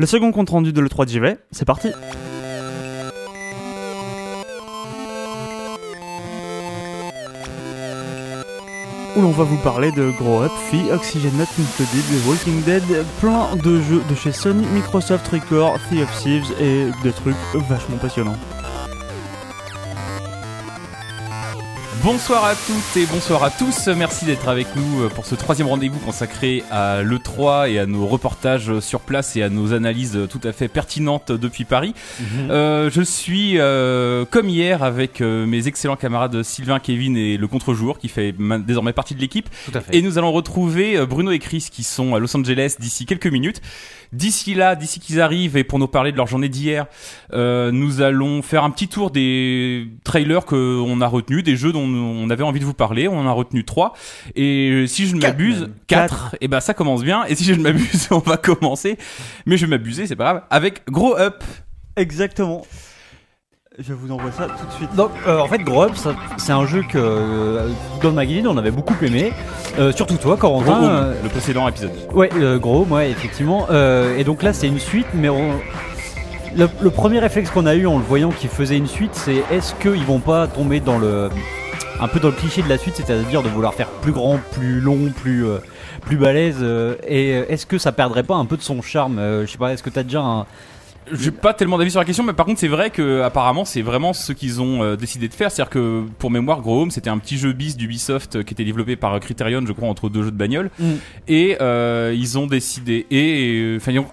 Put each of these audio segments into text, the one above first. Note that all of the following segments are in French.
Le second compte rendu de l'E3 de JV, c'est parti où l'on va vous parler de Grow Up, Fee, Oxygen Not Included, The Walking Dead, plein de jeux de chez Sony, Microsoft Record, Sea of Thieves et des trucs vachement passionnants. Bonsoir à toutes et bonsoir à tous. Merci d'être avec nous euh, pour ce troisième rendez-vous consacré à l'E3 et à nos reportages sur place et à nos analyses tout à fait pertinentes depuis Paris. Mhm. Euh, je suis euh, comme hier avec euh, mes excellents camarades Sylvain, Kevin et le contre-jour qui fait ma- désormais partie de l'équipe. Et nous allons retrouver euh, Bruno et Chris qui sont à Los Angeles d'ici quelques minutes. D'ici là, d'ici qu'ils arrivent et pour nous parler de leur journée d'hier, euh, nous allons faire un petit tour des trailers qu'on a retenus, des jeux dont on avait envie de vous parler. On en a retenu trois. Et si je ne m'abuse, quatre. Et ben ça commence bien. Et si je ne m'abuse, on va commencer. Mais je vais m'abuser, c'est pas grave. Avec Grow Up. Exactement. Je vous envoie ça tout de suite. Donc, euh, en fait, Grow Up, ça- c'est un jeu que euh, dans le magazine on avait beaucoup aimé. Euh, surtout toi, Corentin. Euh, le précédent épisode. ouais, euh, Gros Home, ouais, effectivement. Euh, et donc là, c'est une suite, mais on- le, le premier réflexe qu'on a eu en le voyant qu'il faisait une suite, c'est est-ce qu'ils vont pas tomber dans le un peu dans le cliché de la suite, c'est-à-dire de vouloir faire plus grand, plus long, plus euh, plus balèze. euh, et est-ce que ça perdrait pas un peu de son charme euh, Je sais pas. Est-ce que t'as déjà un J'ai pas tellement d'avis sur la question, mais par contre c'est vrai que apparemment c'est vraiment ce qu'ils ont euh, décidé de faire, c'est-à-dire que pour mémoire, Grow Home c'était un petit jeu bis d'Ubisoft euh, qui était développé par Criterion, je crois, entre deux jeux de bagnole, Mm. et euh, ils ont décidé et euh, enfin ils ont-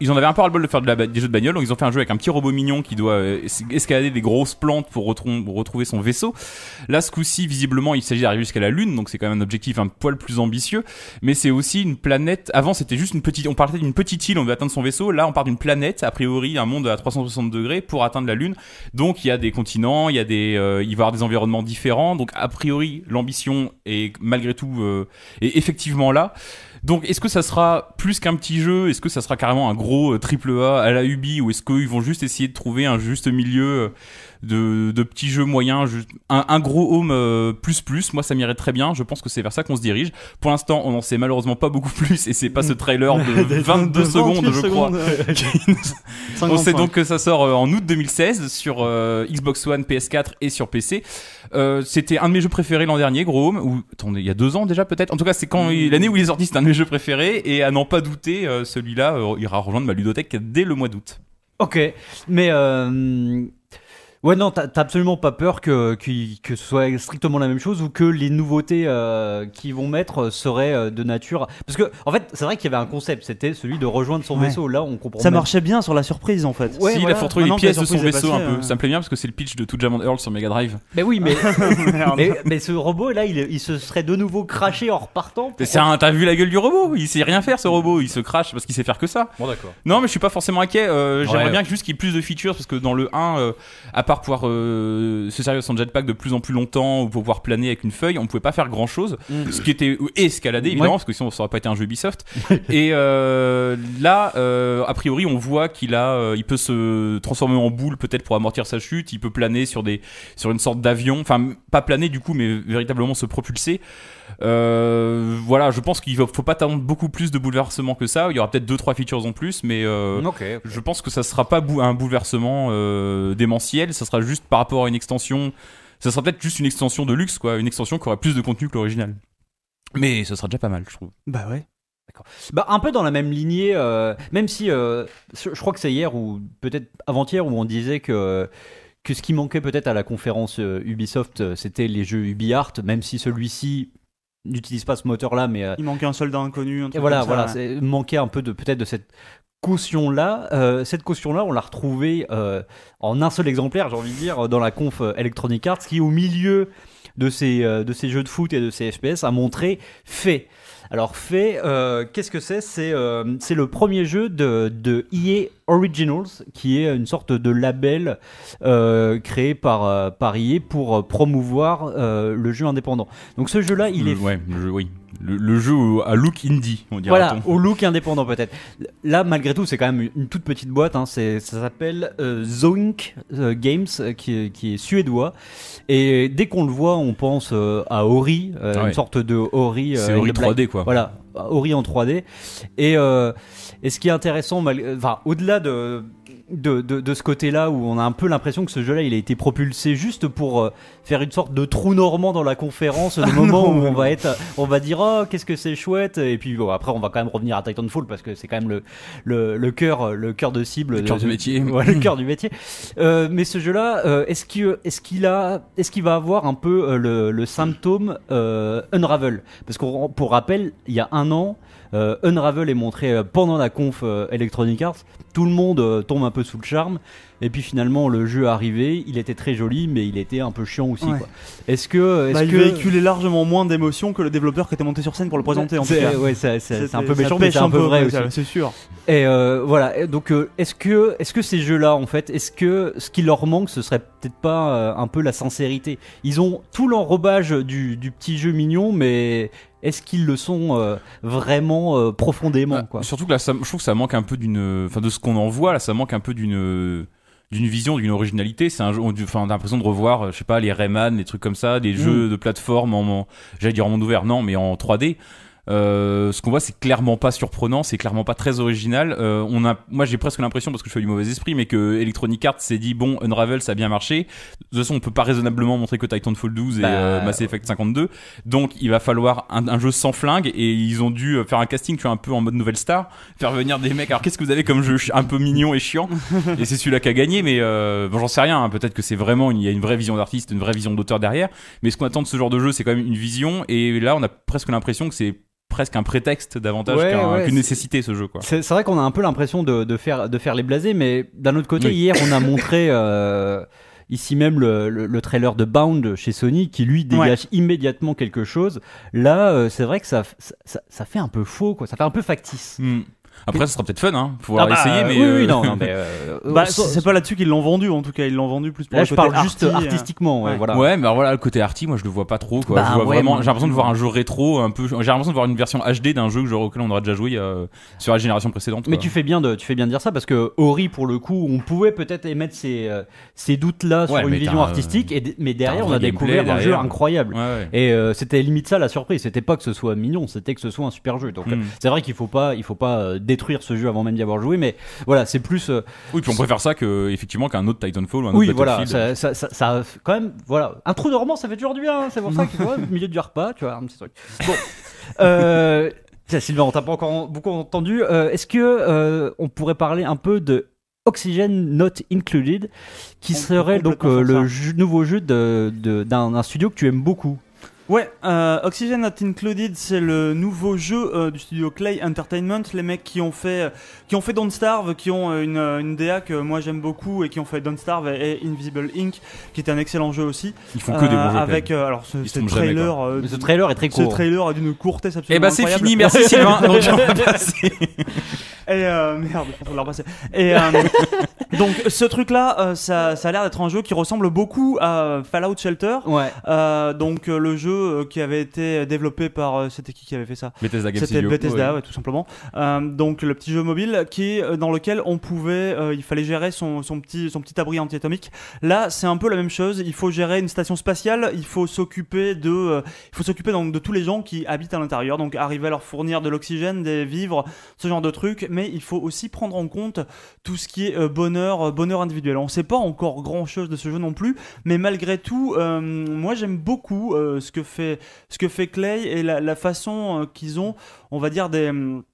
ils en avaient un peu ras-le-bol de faire des jeux de bagnole, donc ils ont fait un jeu avec un petit robot mignon qui doit euh, es- escalader des grosses plantes pour, retrou- pour retrouver son vaisseau. Là, ce coup-ci, visiblement, il s'agit d'arriver jusqu'à la Lune, donc c'est quand même un objectif un poil plus ambitieux. Mais c'est aussi une planète. Avant, c'était juste une petite. On parlait d'une petite île, on veut atteindre son vaisseau. Là, on part d'une planète, a priori, un monde à 360 degrés pour atteindre la Lune. Donc, il y a des continents, il y a des, euh, il va y avoir des environnements différents. Donc, a priori, l'ambition est malgré tout euh, est effectivement là. Donc, est-ce que ça sera plus qu'un petit jeu? Est-ce que ça sera carrément un gros euh, triple A à la Ubi Ou est-ce qu'ils vont juste essayer de trouver un juste milieu euh, de, de petits jeux moyens un, un gros home euh, plus plus Moi, ça m'irait très bien. Je pense que c'est vers ça qu'on se dirige. Pour l'instant, on n'en sait malheureusement pas beaucoup plus et c'est pas ce trailer de 22 secondes, je crois. On sait donc que ça sort en août 2016 sur Xbox One, PS4 et sur PC. Euh, c'était un de mes jeux préférés l'an dernier, Gros Home, ou attendez, il y a deux ans déjà peut-être. En tout cas, c'est quand l'année où il est sorti, c'était un de mes jeux préférés. Et à n'en pas douter, euh, celui-là euh, ira rejoindre ma ludothèque dès le mois d'août. Ok, mais ouais non, t'as absolument pas peur que, qu'il- que ce soit strictement la même chose ou que les nouveautés euh, qu'ils vont mettre seraient euh, de nature. Parce que en fait, c'est vrai qu'il y avait un concept, c'était celui de rejoindre son Ouais. vaisseau. Là, on comprend. Ça même- marchait bien sur la surprise en fait. Ouais, si, voilà. il a faut retrouver les que pièces de son vaisseau un peu. euh. Ça me plaît bien parce que c'est le pitch de Tout Diamond Earl sur Mega Drive. Mais oui, mais, mais mais ce robot là, il, il se serait de nouveau craché en repartant. Mais c'est un- T'as vu la gueule du robot? Il sait rien faire ce robot. Il se crache parce qu'il sait faire que ça. Bon d'accord. Non, mais je suis pas forcément inquiet. Euh, J'aimerais Ouais. bien que juste qu'il y ait plus de features parce que dans le 1, euh, à part pouvoir euh, se servir de son jetpack de plus en plus longtemps ou pouvoir planer avec une feuille, on pouvait pas faire grand chose. Mm. Ce qui était et escalader évidemment Ouais. parce que sinon ça aurait pas été un jeu Ubisoft. et euh, là, euh, a priori, on voit qu'il a, euh, il peut se transformer en boule peut-être pour amortir sa chute. Il peut planer sur des, sur une sorte d'avion. Enfin, pas planer du coup, mais véritablement se propulser. Euh, voilà, je pense qu'il va- faut pas attendre beaucoup plus de bouleversements que ça. Il y aura peut-être deux trois features en plus, mais euh, je pense que ça sera pas un bouleversement euh, démentiel, ça sera juste par rapport à une extension. Ça sera peut-être juste une extension de luxe, quoi, une extension qui aura plus de contenu que l'original. Mais ce sera déjà pas mal, je trouve. Bah ouais. Bah, un peu dans la même lignée, euh, même si euh, je crois que c'est hier ou peut-être avant-hier où on disait que, que ce qui manquait peut-être à la conférence euh, Ubisoft, c'était les jeux UbiArt, même si celui-ci n'utilise pas ce moteur-là, mais euh, Il manquait un soldat inconnu. Un et truc voilà, comme ça, voilà, ouais. c'est manquait un peu de peut-être de cette caution-là. Euh, cette caution-là, on l'a retrouvée euh, en un seul exemplaire, j'ai envie de dire, dans la conf Electronic Arts, qui au milieu de ces, euh, de ces jeux de foot et de ces FPS a montré fait. Alors fait, euh, qu'est-ce que c'est? C'est euh, c'est le premier jeu de, de EA Originals, qui est une sorte de label euh, créé par, euh, par EA pour promouvoir le jeu indépendant. Donc ce jeu-là, il est ouais, le jeu, oui. Le, le jeu à look indie, on dirait. voilà, au look indépendant peut-être. Là, malgré tout, c'est quand même une toute petite boîte. Hein. C'est, ça s'appelle euh, Zoink euh, Games, euh, qui, est- qui est suédois. Et dès qu'on le voit, on pense euh, à Ori, Ouais. une sorte de Ori. C'est Ori le black- 3D, quoi. Voilà, Ori en 3D. Et, Et ce qui est intéressant, mal- enfin, au-delà de, de, de, de ce côté-là où on a un peu l'impression que ce jeu-là, il a été propulsé juste pour euh, faire une sorte de trou normand dans la conférence, le moment non, où on va être, on va dire oh qu'est-ce que c'est chouette, et puis bon, après on va quand même revenir à Titanfall parce que c'est quand même le le, le cœur le cœur de cible, Le cœur du métier. Ouais, le cœur du métier. Euh, mais ce jeu-là, euh, est-ce qu'il est-ce qu'il a est-ce qu'il va avoir un peu euh, le, le symptôme euh, Unravel? Parce qu'on pour rappel, il y a un an, euh, Unravel est montré euh, pendant la conf euh, Electronic Arts. Tout le monde euh, tombe un peu sous le charme. Et puis finalement, le jeu est arrivé. Il était très joli, mais il était un peu chiant aussi. Ouais. Est-ce que, Bah, il que véhiculait largement moins d'émotions que le développeur qui était monté sur scène pour le présenter en tout C'est- cas. ouais, c'est c'est- c'est un peu méchant, mais c'est un peu vrai aussi. C'est sûr. Et euh, voilà. Et Donc, euh, est-ce que, est-ce que ces jeux-là, en fait, est-ce que ce qui leur manque, ce serait peut-être pas euh, un peu la sincérité? Ils ont tout l'enrobage du, du petit jeu mignon, mais est-ce qu'ils le sont euh, vraiment euh, profondément, Ah, quoi? Surtout que là, ça- je trouve que ça manque un peu d'une. Enfin, de ce qu'on en voit, là, ça manque un peu d'une. d'une vision, d'une originalité. C'est un jeu. on- Enfin, on a l'impression de revoir, euh, je sais pas, les Rayman, les trucs comme ça, des jeux de plateforme en. en- J'allais dire en monde ouvert, non, mais en 3D. Euh, ce qu'on voit, c'est clairement pas surprenant, c'est clairement pas très original. Euh, on a, moi, j'ai presque l'impression, parce que je fais du mauvais esprit, mais que Electronic Arts s'est dit bon, Unravel, ça a bien marché. De toute façon, on peut pas raisonnablement montrer que Titanfall 12 et Bah, euh, Mass Effect 52. Donc, il va falloir un, un jeu sans flingue et ils ont dû euh, faire un casting, tu vois, un peu en mode nouvelle star, faire venir des mecs. Alors, qu'est-ce que vous avez comme jeu un peu mignon et chiant? Et c'est celui-là qui a gagné, mais euh, bon, j'en sais rien. hein. Peut-être que c'est vraiment, il y a une vraie vision d'artiste, une vraie vision d'auteur derrière. Mais ce qu'on attend de ce genre de jeu, c'est quand même une vision. Et là, on a presque l'impression que c'est presque un prétexte davantage Ouais, qu'un- ouais, qu'une nécessité ce jeu quoi. C'est vrai qu'on a un peu l'impression de, de faire, de faire les blasés, mais d'un autre côté, Oui. hier, on a montré euh, ici même le, le- le trailer de Bound chez Sony qui lui dégage immédiatement quelque chose. Là, euh, c'est vrai que ça, ça, ça- ça fait un peu faux, quoi. Ça fait un peu factice. Hmm. Après, ce sera peut-être fun, hein. Faut pouvoir Ah bah, essayer, mais oui, euh, oui, non, non, mais euh, Bah, euh, c'est pas là-dessus qu'ils l'ont vendu en tout cas, ils l'ont vendu plus pour Là, le je côté parle juste arty, euh. artistiquement, ouais, ouais. voilà. Ouais, mais alors voilà, le côté arty, moi je le vois pas trop. Quoi. Bah je vois ouais, vraiment, moi- j'ai l'impression de voir un jeu rétro, un peu. J'ai l'impression de voir une version HD d'un jeu auquel on aura déjà joué euh, sur la génération précédente. Mais quoi. tu fais bien de tu fais bien de dire ça parce que Ori pour le coup on pouvait peut-être émettre ces, euh, ces doutes là Ouais, sur une vision artistique et mais derrière on a découvert un jeu incroyable et euh, c'était limite ça la surprise c'était pas que ce soit mignon c'était que ce soit un super jeu donc Mm. euh, c'est vrai qu'il faut pas il faut pas euh, détruire ce jeu avant même d'y avoir joué mais voilà c'est plus euh, Oui, puis on préfère ça que effectivement qu'un autre Titanfall ou un oui autre voilà Battlefield. ça, ça, ça, ça- quand même voilà. Un trou de roman ça fait toujours du bien hein, c'est pour ça que tu vois au milieu du repas tu vois un petit truc. Bon. Euh, tiens, Sylvain on t'a pas encore beaucoup entendu. Euh, est-ce que euh, on pourrait parler un peu de Oxygen Not Included qui On serait donc euh, le jeu- nouveau jeu de- de- d'un d'un studio que tu aimes beaucoup? Ouais, euh, Oxygen Not Included, c'est le nouveau jeu euh, du studio Clay Entertainment, les mecs qui ont fait qui ont fait Don't Starve, qui ont euh, une, une DA que moi j'aime beaucoup et qui ont fait Don't Starve et, et Invisible Inc, qui était un excellent jeu aussi. Ils font que des bons jeux. avec euh, alors ce, ce trailer, euh, Mais ce trailer est très ce court trailer d'une courtesse Et absolument bah c'est fini, merci Sylvain. Donc, on va passer. Et euh, merde, vais leur passer. Et euh, donc ce truc-là, euh, ça, ça a l'air d'être un jeu qui ressemble beaucoup à Fallout Shelter. ouais Euh, donc le jeu euh, qui avait été développé par euh, c'était qui qui avait fait ça? Bethesda Game C'était. Bethesda, Ouais. ouais, tout simplement. Euh, donc le petit jeu mobile qui dans lequel on pouvait, il fallait gérer son, son petit son petit abri anti-atomique. Là, c'est un peu la même chose. Il faut gérer une station spatiale. Il faut s'occuper de, il faut s'occuper donc de tous les gens qui habitent à l'intérieur. Donc arriver à leur fournir de l'oxygène, des vivres, ce genre de trucs. Mais il faut aussi prendre en compte tout ce qui est bonheur, bonheur individuel. On sait pas encore grand chose de ce jeu non plus, mais malgré tout, euh, moi j'aime beaucoup euh, ce que fait ce que fait Clay et la, façon euh, qu'ils ont, on va dire des hum,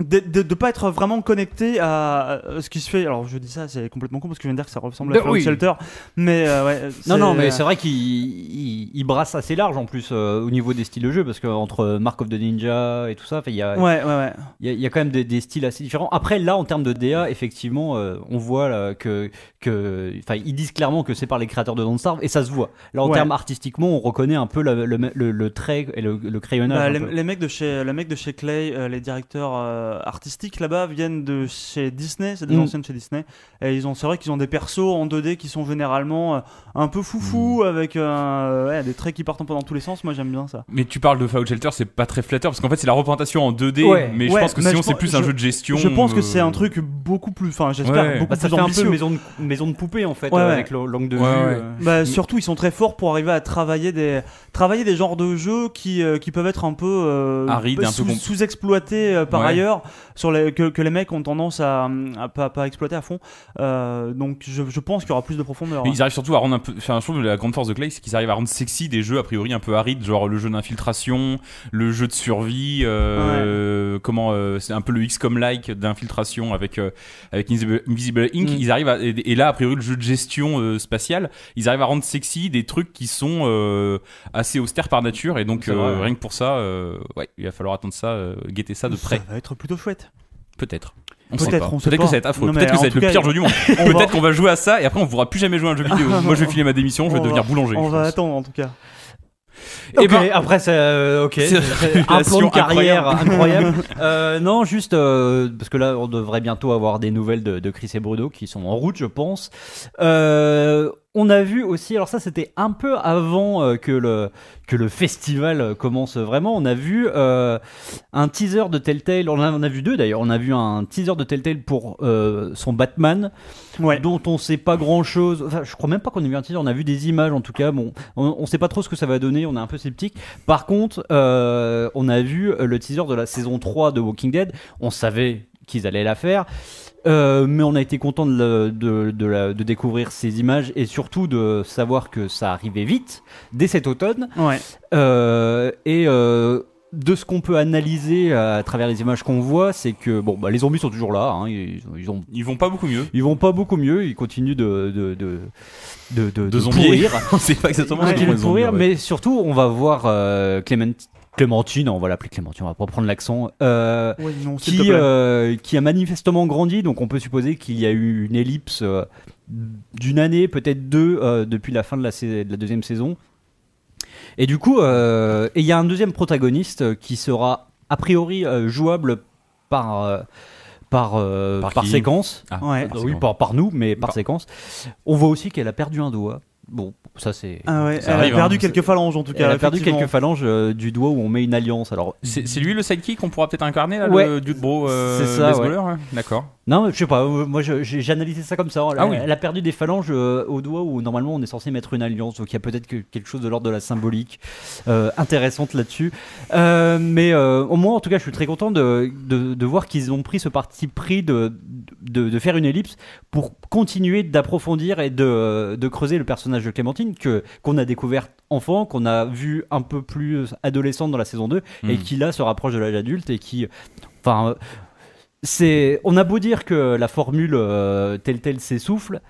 de, de, de pas être vraiment connecté à, à ce qui se fait. Alors je dis ça, c'est complètement con parce que je viens de dire que ça ressemble à Ben Fallout oui. Shelter, mais euh, ouais. non non mais c'est c'est vrai qu'il il, il brasse assez large en plus euh, au niveau des styles de jeu parce que entre Mark of the Ninja et tout ça il y a, Ouais, ouais, ouais. Il y, a- il y a quand même des, des styles assez différents. Après, là, en termes de DA, effectivement, euh, on voit là, que, que, enfin, ils disent clairement que c'est par les créateurs de Don't Starve et ça se voit. Là, en termes artistiquement, on reconnaît un peu le, le, le- le trait et le, le crayonnage. Bah, les, les mecs de chez les mecs de chez Clay, euh, les directeurs euh, artistiques là-bas viennent de chez Disney, c'est des Mm. anciens de chez Disney. Et ils ont, c'est vrai qu'ils ont des persos en 2D qui sont généralement euh, un peu Mm. foufou avec euh, ouais, des traits qui partent un peu dans tous les sens. Moi, j'aime bien ça. Mais tu parles de Fallout Shelter, c'est pas très flatteur parce qu'en fait c'est la représentation en 2D, Ouais. mais je pense que mais sinon c'est plus un je- jeu de gestion. Je pense que euh, c'est un truc beaucoup plus, enfin, j'espère Ouais. beaucoup Bah, ça plus fait un ambitieux. peu maison de, maison de poupée en fait, Ouais, euh, ouais. avec le- l'angle de Ouais, vue. ouais. euh. Bah, surtout, ils sont très forts pour arriver à travailler des, travailler des genres de jeux qui, euh, qui peuvent être un peu, euh, Arides, un peu sous, sous-exploités euh, par Ouais. ailleurs. Profondeur sur les, que, que les mecs ont tendance à, pas, exploiter à fond. Euh, donc je, je pense qu'il y aura plus de profondeur. Mais ils arrivent surtout à rendre un peu. Enfin, je trouve que la grande force de Clay, c'est qu'ils arrivent à rendre sexy des jeux a priori un peu arides, genre le jeu d'infiltration, le jeu de survie, euh, comment euh, c'est un peu le XCOM-like d'infiltration avec avec Invisible, Inc. Mm. Ils arrivent à, et, là a priori le jeu de gestion spatiale, ils arrivent à rendre sexy des trucs qui sont assez austères par nature et donc C'est vrai, ouais. rien que pour ça, ouais, il va falloir attendre ça, guetter ça de près, Ça va être plutôt chouette. peut-être. On Peut-être, sait pas. on sait Peut-être pas. que ça va être affreux. Peut-être que ça va être le cas, pire jeu du monde. Peut-être qu'on va jouer à ça et après on pourra plus jamais jouer à un jeu vidéo. Moi je vais filer ma démission, je vais devenir boulanger. On va attendre en tout cas. Eh Ok, ben- après c'est euh, ok, C'est C'est une un plan de carrière incroyable. Euh, non, juste euh, parce que là on devrait bientôt avoir des nouvelles de, de Chris et Bruno qui sont en route, je pense. On a vu aussi, alors ça c'était un peu avant euh, que le que le festival euh, commence vraiment. On a vu euh, un teaser de Telltale. On a, on a vu deux d'ailleurs. On a vu un teaser de Telltale pour euh, son Batman Ouais. dont on sait pas grand chose. Enfin, je crois même pas qu'on ait vu un teaser, on a vu des images en tout cas. Bon, on, on sait pas trop ce que ça va donner, on est un peu sceptique. Par contre, on a vu le teaser de la saison 3 de Walking Dead. On savait qu'ils allaient la faire. Euh, mais on a été content de, de, de la- de découvrir ces images et surtout de savoir que ça arrivait vite, dès cet automne. Ouais. Euh, et euh, de ce qu'on peut analyser à travers les images qu'on voit, c'est que bon, bah, les zombies sont toujours là. hein, ils, ils ont Ils vont pas beaucoup mieux. ils vont pas beaucoup mieux, ils continuent de de de de, de, De de. On sait pas exactement Ils ce continuent qu'ils de vont pourrir, ouais. mais surtout on va voir euh, Clément- Clémentine, on va l'appeler Clémentine, on va pas prendre l'accent, euh, Oui, qui euh, qui a manifestement grandi, donc on peut supposer qu'il y a eu une ellipse euh, d'une année, peut-être deux, euh, depuis la fin de la, sais- de la deuxième saison. Et du coup, euh, et il y a un deuxième protagoniste qui sera a priori euh, jouable par euh, par euh, Par séquence. Ah, Ouais. par oui, séquence. par, par nous, mais par Par- séquence. On voit aussi qu'elle a perdu un doigt. Bon, ça c'est. Ah ouais, Ça elle arrive, a perdu hein. quelques phalanges en tout cas. Elle a perdu quelques phalanges euh, du doigt où on met une alliance. Alors, C'est c'est lui le sidekick qu'on pourra peut-être incarner là, Ouais. le dude bro euh, C'est ça, ouais. ouais. D'accord. non, je sais pas. euh, Moi, je- j'ai j'ai analysé ça comme ça. Elle, Ah oui. elle a perdu des phalanges euh, au doigt où normalement on est censé mettre une alliance. Donc il y a peut-être que quelque chose de l'ordre de la symbolique euh, intéressante là-dessus. Euh, mais euh, au moins, en tout cas, je suis très content de, de, de voir qu'ils ont pris ce parti pris de, de, de faire une ellipse pour continuer d'approfondir et de, de creuser le personnage de Clémentine que qu'on a découvert enfant, qu'on a vu un peu plus adolescente dans la saison 2 et Hmm. qui là se rapproche de l'âge adulte et qui, enfin, euh, c'est, on a beau dire que la formule euh, telle telle s'essouffle.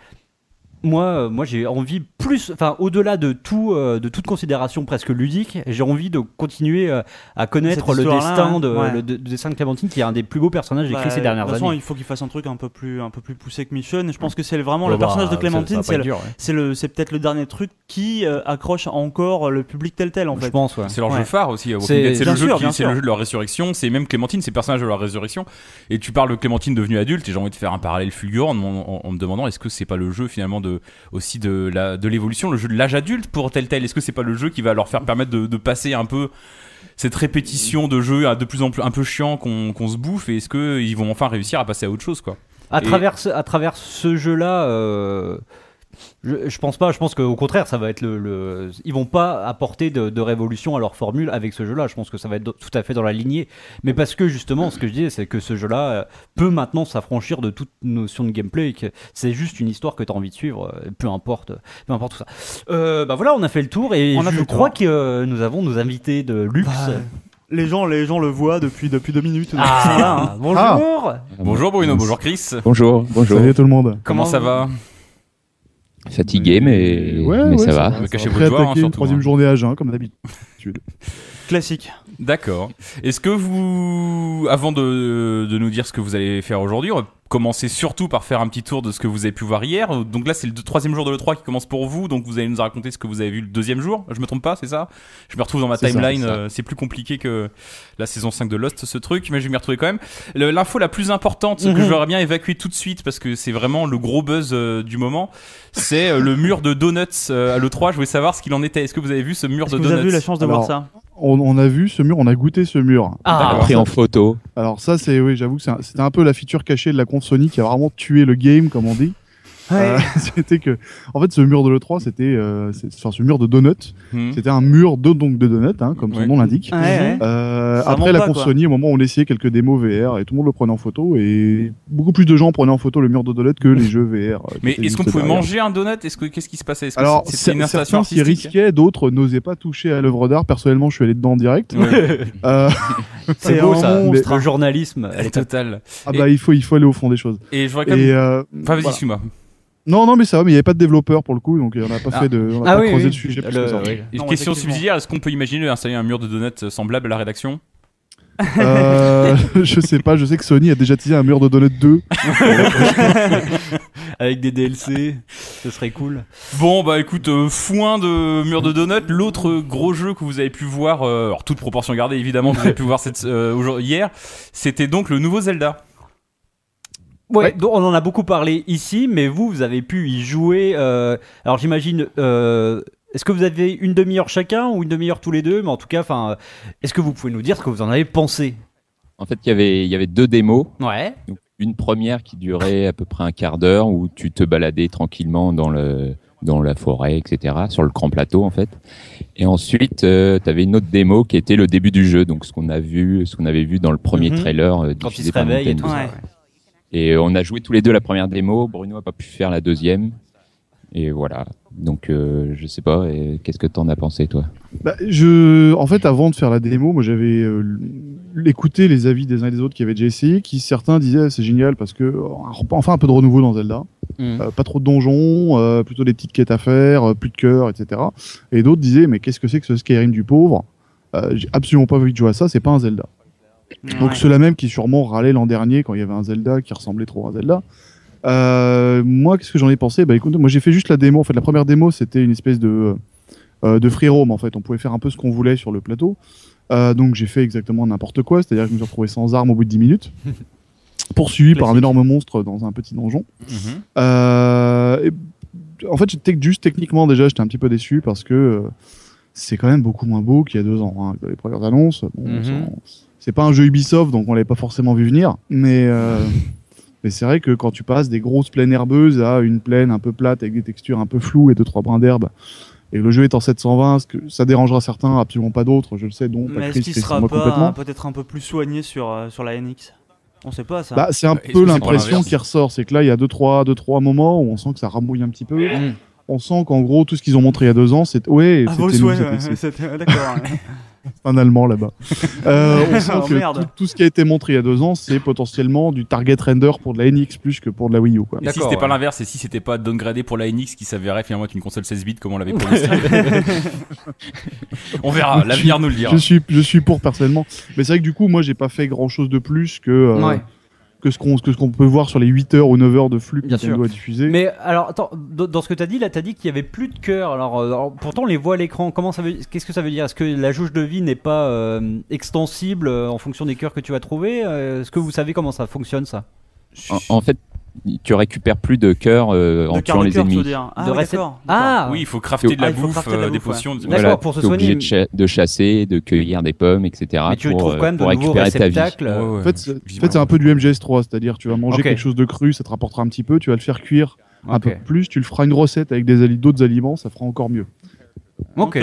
Moi, euh, moi, j'ai envie plus, enfin, au-delà de tout, euh, de toute considération presque ludique, j'ai envie de continuer euh, à connaître le destin de, hein, ouais. le, de- de destin de Clémentine, qui est un des plus beaux personnages écrits Bah, ces dernières de toute façon, années. il faut qu'il fasse un truc un peu plus, un peu plus poussé que Mission. Et je pense que c'est vraiment Ouais, le bah, personnage de Clémentine, c'est le- ouais. c'est le, c'est peut-être le dernier truc qui euh, accroche encore le public tel tel en Je fait. pense, ouais. C'est leur Ouais. jeu phare aussi. C'est- le, jeu sûr, qui- bien c'est le jeu de leur résurrection. C'est même Clémentine, c'est le personnage de leur résurrection. Et tu parles de Clémentine devenue adulte. Et j'ai envie de faire un parallèle fulgurant en, en- en me demandant est-ce que c'est pas le jeu finalement de aussi de la de l'évolution, le jeu de l'âge adulte pour tel tel. Est-ce que c'est pas le jeu qui va leur faire permettre de, de passer un peu cette répétition de jeu à de plus en plus un peu chiant qu'on qu'on se bouffe et est-ce que ils vont enfin réussir à passer à autre chose quoi? À Et- travers ce, à travers ce jeu-là, euh, je, je pense pas. Je pense qu'au contraire, ça va être le, le- Ils vont pas apporter de, de révolution à leur formule avec ce jeu-là. Je pense que ça va être tout à fait dans la lignée. Mais parce que justement, ce que je dis, c'est que ce jeu-là euh, peut maintenant s'affranchir de toute notion de gameplay. et que c'est juste une histoire que tu as envie de suivre, euh, peu importe, peu importe tout ça. Euh, bah voilà, on a fait le tour et On a je crois que euh, nous avons nos invités de luxe. Bah, les gens, les gens le voient depuis depuis deux minutes. Ah, hein. bonjour. Bonjour Bruno, bonjour Chris. Bonjour, bonjour. Salut tout le monde. Comment ça va? Fatigué, mais, Ouais, mais ouais, ça va. va. Cachez vos doigts, hein, une surtout, troisième hein. journée à jeun, comme d'habitude. Classique. D'accord. Est-ce que vous, avant de, de nous dire ce que vous allez faire aujourd'hui, on va commencer surtout par faire un petit tour de ce que vous avez pu voir hier. Donc là, c'est le troisième jour de l'E3 qui commence pour vous, donc vous allez nous raconter ce que vous avez vu le deuxième jour. Je me trompe pas, c'est ça? Je me retrouve dans ma timeline, c'est euh, c'est plus compliqué que la saison 5 de Lost, ce truc, mais je vais m'y retrouver quand même. L'info la plus importante, que Mhm. j'aurais bien évacué tout de suite, parce que c'est vraiment le gros buzz euh, du moment, c'est euh, le mur de donuts euh, à l'E3. Je voulais savoir ce qu'il en était. Est-ce que vous avez vu ce mur de que vous donuts? avez eu la chance de Alors, voir ça? On, on a vu ce mur, on a goûté ce mur. Ah, Pris en photo. Alors ça, c'est, oui, j'avoue que c'est un- c'était un peu la feature cachée de la conf Sony qui a vraiment tué le game, comme on dit. Euh, c'était que, en fait, ce mur de l'E3, c'était, euh, c'est- enfin, ce mur de donuts, Hmm. c'était un mur de donc de donuts, hein, comme son nom l'indique. Ouais, ouais. Euh, après la quoi. Sony, au moment où on essayait quelques démos VR et tout le monde le prenait en photo et beaucoup plus de gens prenaient en photo le mur de donuts que les jeux VR. Mais est-ce qu'on pouvait manger un donut? Est-ce que qu'est-ce qui se passait? Est-ce que Alors, c'était une certains s'y risquaient, d'autres n'osaient pas toucher à l'œuvre d'art. Personnellement, je suis allé dedans en direct. Ouais. Euh, C'est beau un ça, monstre, le journalisme. elle est- Total. ah bah, il faut, il faut aller au fond des choses. Et je vois quand même. Et, euh, Enfin, vas-y, voilà. excuse-moi. Non, non, mais ça va, mais il n'y avait pas de développeur pour le coup, donc on n'a pas Ah. fait de, on n'a Ah pas oui, creusé oui. le sujet plus Le- que ça. oui. Une Non, question subsidiaire est-ce qu'on peut imaginer installer un mur de donuts semblable à la rédaction? Euh, je sais pas, je sais que Sony a déjà teasé un mur de donuts 2. Avec des DLC, ce serait cool. Bon, bah écoute, euh, foin de mur de donuts. L'autre gros jeu que vous avez pu voir, euh, alors toute proportion gardée évidemment, que vous avez pu voir cette, euh, hier, c'était donc le nouveau Zelda. Ouais, donc on en a beaucoup parlé ici, mais vous, vous avez pu y jouer. euh, alors j'imagine, euh, est-ce que vous avez une demi-heure chacun ou une demi-heure tous les deux? Mais en tout cas, enfin, est-ce que vous pouvez nous dire ce que vous en avez pensé? En fait, il y avait, il y avait deux démos. Ouais. Donc, une première qui durait à peu près un quart d'heure où tu te baladais tranquillement dans le dans la forêt, etc., sur le grand plateau en fait. Et ensuite, tu avais une autre démo qui était le début du jeu, donc ce qu'on a vu, ce qu'on avait vu dans le premier Mhm. trailer euh, Quand il se réveille et tout ça. Ouais. Et euh, on a joué tous les deux la première démo. Bruno a pas pu faire la deuxième. Et voilà. Donc, euh, je sais pas. et Qu'est-ce que t'en as pensé, toi? Bah, je, en fait, avant de faire la démo, moi j'avais euh, écouté les avis des uns et des autres qui avaient déjà essayé, qui certains disaient c'est génial parce que euh, enfin un peu de renouveau dans Zelda. Euh, pas trop de donjons, euh, plutôt des petites quêtes à faire, euh, plus de cœur, etc. Et d'autres disaient mais qu'est-ce que c'est que ce Skyrim du pauvre? Euh, J'ai absolument pas envie de jouer à ça, c'est pas un Zelda. Donc ceux-là même qui sûrement râlaient l'an dernier quand il y avait un Zelda qui ressemblait trop à un Zelda. Euh, moi, qu'est-ce que j'en ai pensé? Bah écoute, moi j'ai fait juste la démo. En fait, la première démo c'était une espèce de euh, de free roam. En fait, on pouvait faire un peu ce qu'on voulait sur le plateau. Euh, donc j'ai fait exactement n'importe quoi, c'est-à-dire que je me suis retrouvé sans arme au bout de 10 minutes, poursuivi par un énorme monstre dans un petit donjon. Et- en fait, j'étais juste techniquement déjà, j'étais un petit peu déçu parce que c'est quand même beaucoup moins beau qu'il y a deux ans. Hein, les premières annonces, Bon, c'est- c'est pas un jeu Ubisoft, donc on l'avait pas forcément vu venir. Mais euh, mais c'est vrai que quand tu passes des grosses plaines herbeuses à une plaine un peu plate avec des textures un peu floues et deux trois brins d'herbe, et le jeu est en 720, ce que ça dérangera certains, absolument pas d'autres. Je le sais, dont Mais est-ce qu'il sera pas complètement. peut-être un peu plus soigné sur, euh, sur la NX On sait pas ça. Bah, c'est un peu l'impression qui ressort, c'est que là il y a deux trois, deux trois moments où on sent que ça ramouille un petit peu. Mhm. On sent qu'en gros tout ce qu'ils ont montré il y a deux ans, c'est ouais, ah, c'était ouais, c'est c'était- d'accord. ouais. un allemand là-bas. Euh, on sent Oh, que tout, tout ce qui a été montré il y a deux ans, c'est potentiellement du target render pour de la NX plus que pour de la Wii U. Quoi. Et si c'était pas ouais. l'inverse, et si c'était pas downgradé pour la NX qui s'avérait finalement être une console 16 bits comme on l'avait pronosté On verra, l'avenir nous le dira. Je suis, je suis pour personnellement, mais c'est vrai que du coup, moi, j'ai pas fait grand-chose de plus que euh, Ouais. Que ce qu'on que ce qu'on peut voir sur les 8 heures ou 9 heures de flux que Bien sûr. a diffusé. Mais alors, attends, dans ce que tu as dit, là, tu as dit qu'il y avait plus de cœur. Alors, euh, alors, pourtant, on les voit à l'écran. Comment ça veut Qu'est-ce que ça veut dire? Est-ce que la jauge de vie n'est pas euh, extensible euh, en fonction des cœurs que tu vas trouver? Est-ce que vous savez comment ça fonctionne ça? En, en fait, tu récupères plus de cœur euh, en De tuant les ennemis. Ah, De oui, recette-. Ah Oui, il faut crafter de la Ah, il faut bouffe, crafter de la euh, des ouais. potions. D'accord, Voilà, pour se soigner. de, cha- de chasser, de cueillir des pommes, etc. Mais tu pour, trouves euh, quand même de récupérer ta vie. réceptacles. Ouais, ouais. En fait, c'est en Visiblement. fait, c'est un peu du MGS3, c'est-à-dire tu vas manger quelque chose de cru, ça te rapportera un petit peu, tu vas le faire cuire un peu plus, tu le feras une recette avec ali- d'autres aliments, ça fera encore mieux. Ok.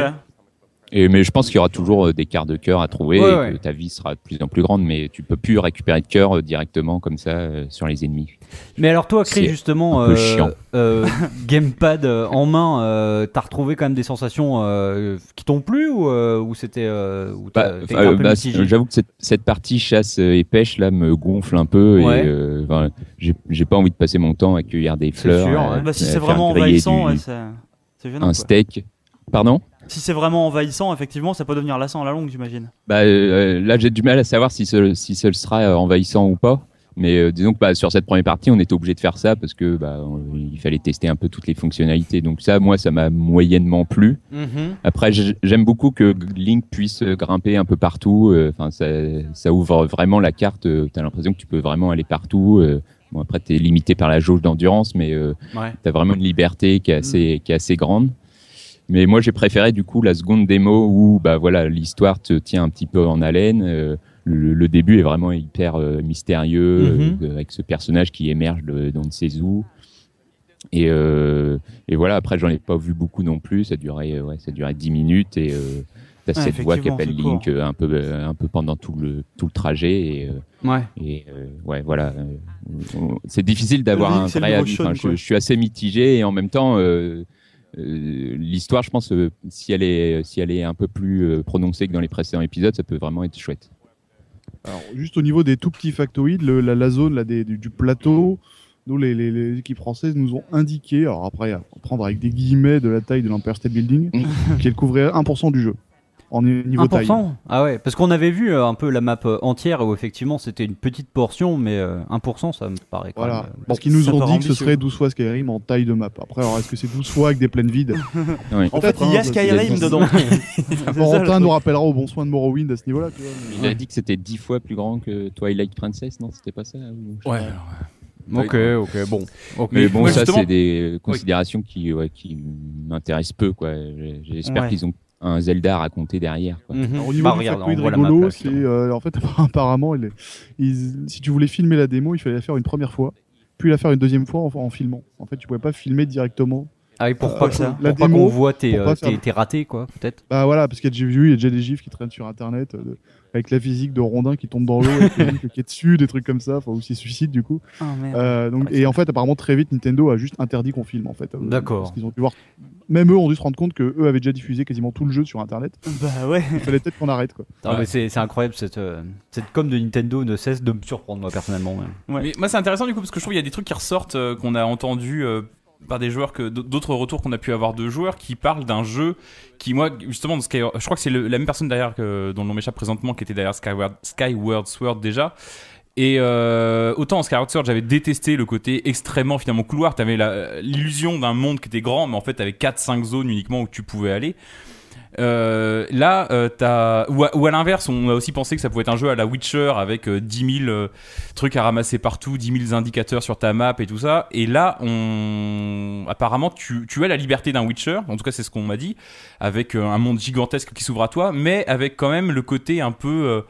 Et, mais je pense qu'il y aura toujours euh, des quarts de cœur à trouver Ouais, et ouais. que ta vie sera de plus en plus grande, mais tu peux plus récupérer de cœur euh, directement comme ça euh, sur les ennemis. Mais alors, toi, Chris, C'est justement, euh, euh, gamepad en main, t'as retrouvé quand même des sensations euh, qui t'ont plu ou, euh, ou c'était. euh, Bah, bah, J'avoue que cette, cette partie chasse et pêche là me gonfle un peu Ouais. et euh, j'ai pas envie de passer mon temps à cueillir des fleurs. sûr. Bah, si c'est vraiment envahissant, du- un quoi. steak. Pardon? Si c'est vraiment envahissant, effectivement, ça peut devenir lassant à la longue, j'imagine. Bah euh, là j'ai du mal à savoir si ce, si ce sera euh, envahissant ou pas. Mais euh, disons que bah, sur cette première partie, on était obligé de faire ça parce que bah, on- il fallait tester un peu toutes les fonctionnalités. Donc ça, moi, ça m'a moyennement plu. Mhm. Après, j'ai- j'aime beaucoup que Link puisse euh, grimper un peu partout. euh, Enfin, ça, ça ouvre vraiment la carte. Tu T'as l'impression que tu peux vraiment aller partout. euh. Bon, après, t'es limité par la jauge d'endurance, mais euh, Ouais. t'as vraiment une liberté qui est assez, qui est assez grande. Mais moi, j'ai préféré du coup la seconde démo où, bah voilà, l'histoire te tient un petit peu en haleine. euh, le, le début est vraiment hyper euh, mystérieux Mhm. euh, avec ce personnage qui émerge de, d'on ne sait où. Et, euh, et voilà, après, j'en ai pas vu beaucoup non plus. Ça durait, ouais, ça durait 10 minutes et t'as Ouais, cette voix qui appelle court. Link un peu, un peu pendant tout le, tout le trajet. Et, Ouais. et euh, ouais, voilà. C'est difficile d'avoir un vrai avis. Enfin, je, je suis assez mitigé et en même temps, l'histoire, je pense, euh, si elle est, si elle est un peu plus euh, prononcée que dans les précédents épisodes, ça peut vraiment être chouette. Alors, juste au niveau des tout petits factoïdes, le- la, la zone là, des- du, du plateau, nous, les, les, les équipes françaises nous ont indiqué, alors après, à prendre avec des guillemets de la taille de l'Empire State Building, qu'elle couvrait 1% du jeu. En ni- niveau taille. 1% Ah ouais, parce qu'on avait vu euh, un peu la map euh, entière où effectivement c'était une petite portion, mais euh, 1% ça me paraît quand Voilà. même. euh, Parce qu'ils nous ont dit que ce serait 12 fois Skyrim en taille de map. Après, alors est-ce que c'est 12 fois avec des plaines vides. En fait, il y a hein, Skyrim dedans. Corentin nous rappellera au bon soin de Morrowind à ce niveau-là. Il a dit que c'était 10 fois plus grand que Twilight Princess, non C'était pas ça Ouais. Ok, ok, bon. Mais bon, moi, ça, c'est des considérations qui, ouais, qui m'intéressent peu, quoi. J'espère Ouais. qu'ils ont un Zelda à raconter derrière, quoi. Mhm. Alors, au niveau Bah, regarde, rigolo, là, c'est euh, en fait apparemment, il est- ils- si tu voulais filmer la démo, il fallait la faire une première fois, puis la faire une deuxième fois en, en filmant. En fait, tu pouvais pas filmer directement. Ah, et pour Euh, pas, ça. pour la pas démo, qu'on voit tes, pour pas euh, tes, tes ratés, quoi, peut-être. Bah voilà, parce qu'il y a déjà vu, il y a déjà des gifs qui traînent sur internet euh, de- avec la physique de Rondin qui tombe dans l'eau, qui est dessus, des trucs comme ça, enfin aussi suicide du coup. Ah, merde. Euh, donc, et en fait, apparemment très vite, Nintendo a juste interdit qu'on filme en fait. Euh, D'accord. Parce qu'ils ont dû voir. Même eux ont dû se rendre compte que eux avaient déjà diffusé quasiment tout le jeu sur internet. Bah ouais. Il fallait peut-être qu'on arrête quoi. Ah, Ouais. mais c'est c'est incroyable, cette, euh, cette com de Nintendo ne cesse de me surprendre, moi, personnellement. Ouais. Mais moi, c'est intéressant du coup parce que je trouve qu'il y a des trucs qui ressortent euh, qu'on a entendu euh, par des joueurs que d'autres retours qu'on a pu avoir de joueurs qui parlent d'un jeu qui moi justement Sky- je crois que c'est la même personne derrière que dont le nom m'échappe présentement qui était derrière Skyward Skyward Sword déjà. Et euh, autant en Skyward Sword j'avais détesté le côté extrêmement finalement couloir. T'avais l'illusion d'un monde qui était grand mais en fait t'avais 4-5 zones uniquement où tu pouvais aller là, euh, t'as ou à, l'inverse, on a aussi pensé que ça pouvait être un jeu à la Witcher avec euh, 10 000 euh, trucs à ramasser partout, 10 000 indicateurs sur ta map et tout ça. Et là, apparemment tu, as la liberté d'un Witcher, en tout cas c'est ce qu'on m'a dit, avec euh, un monde gigantesque qui s'ouvre à toi, mais avec quand même le côté un peu euh,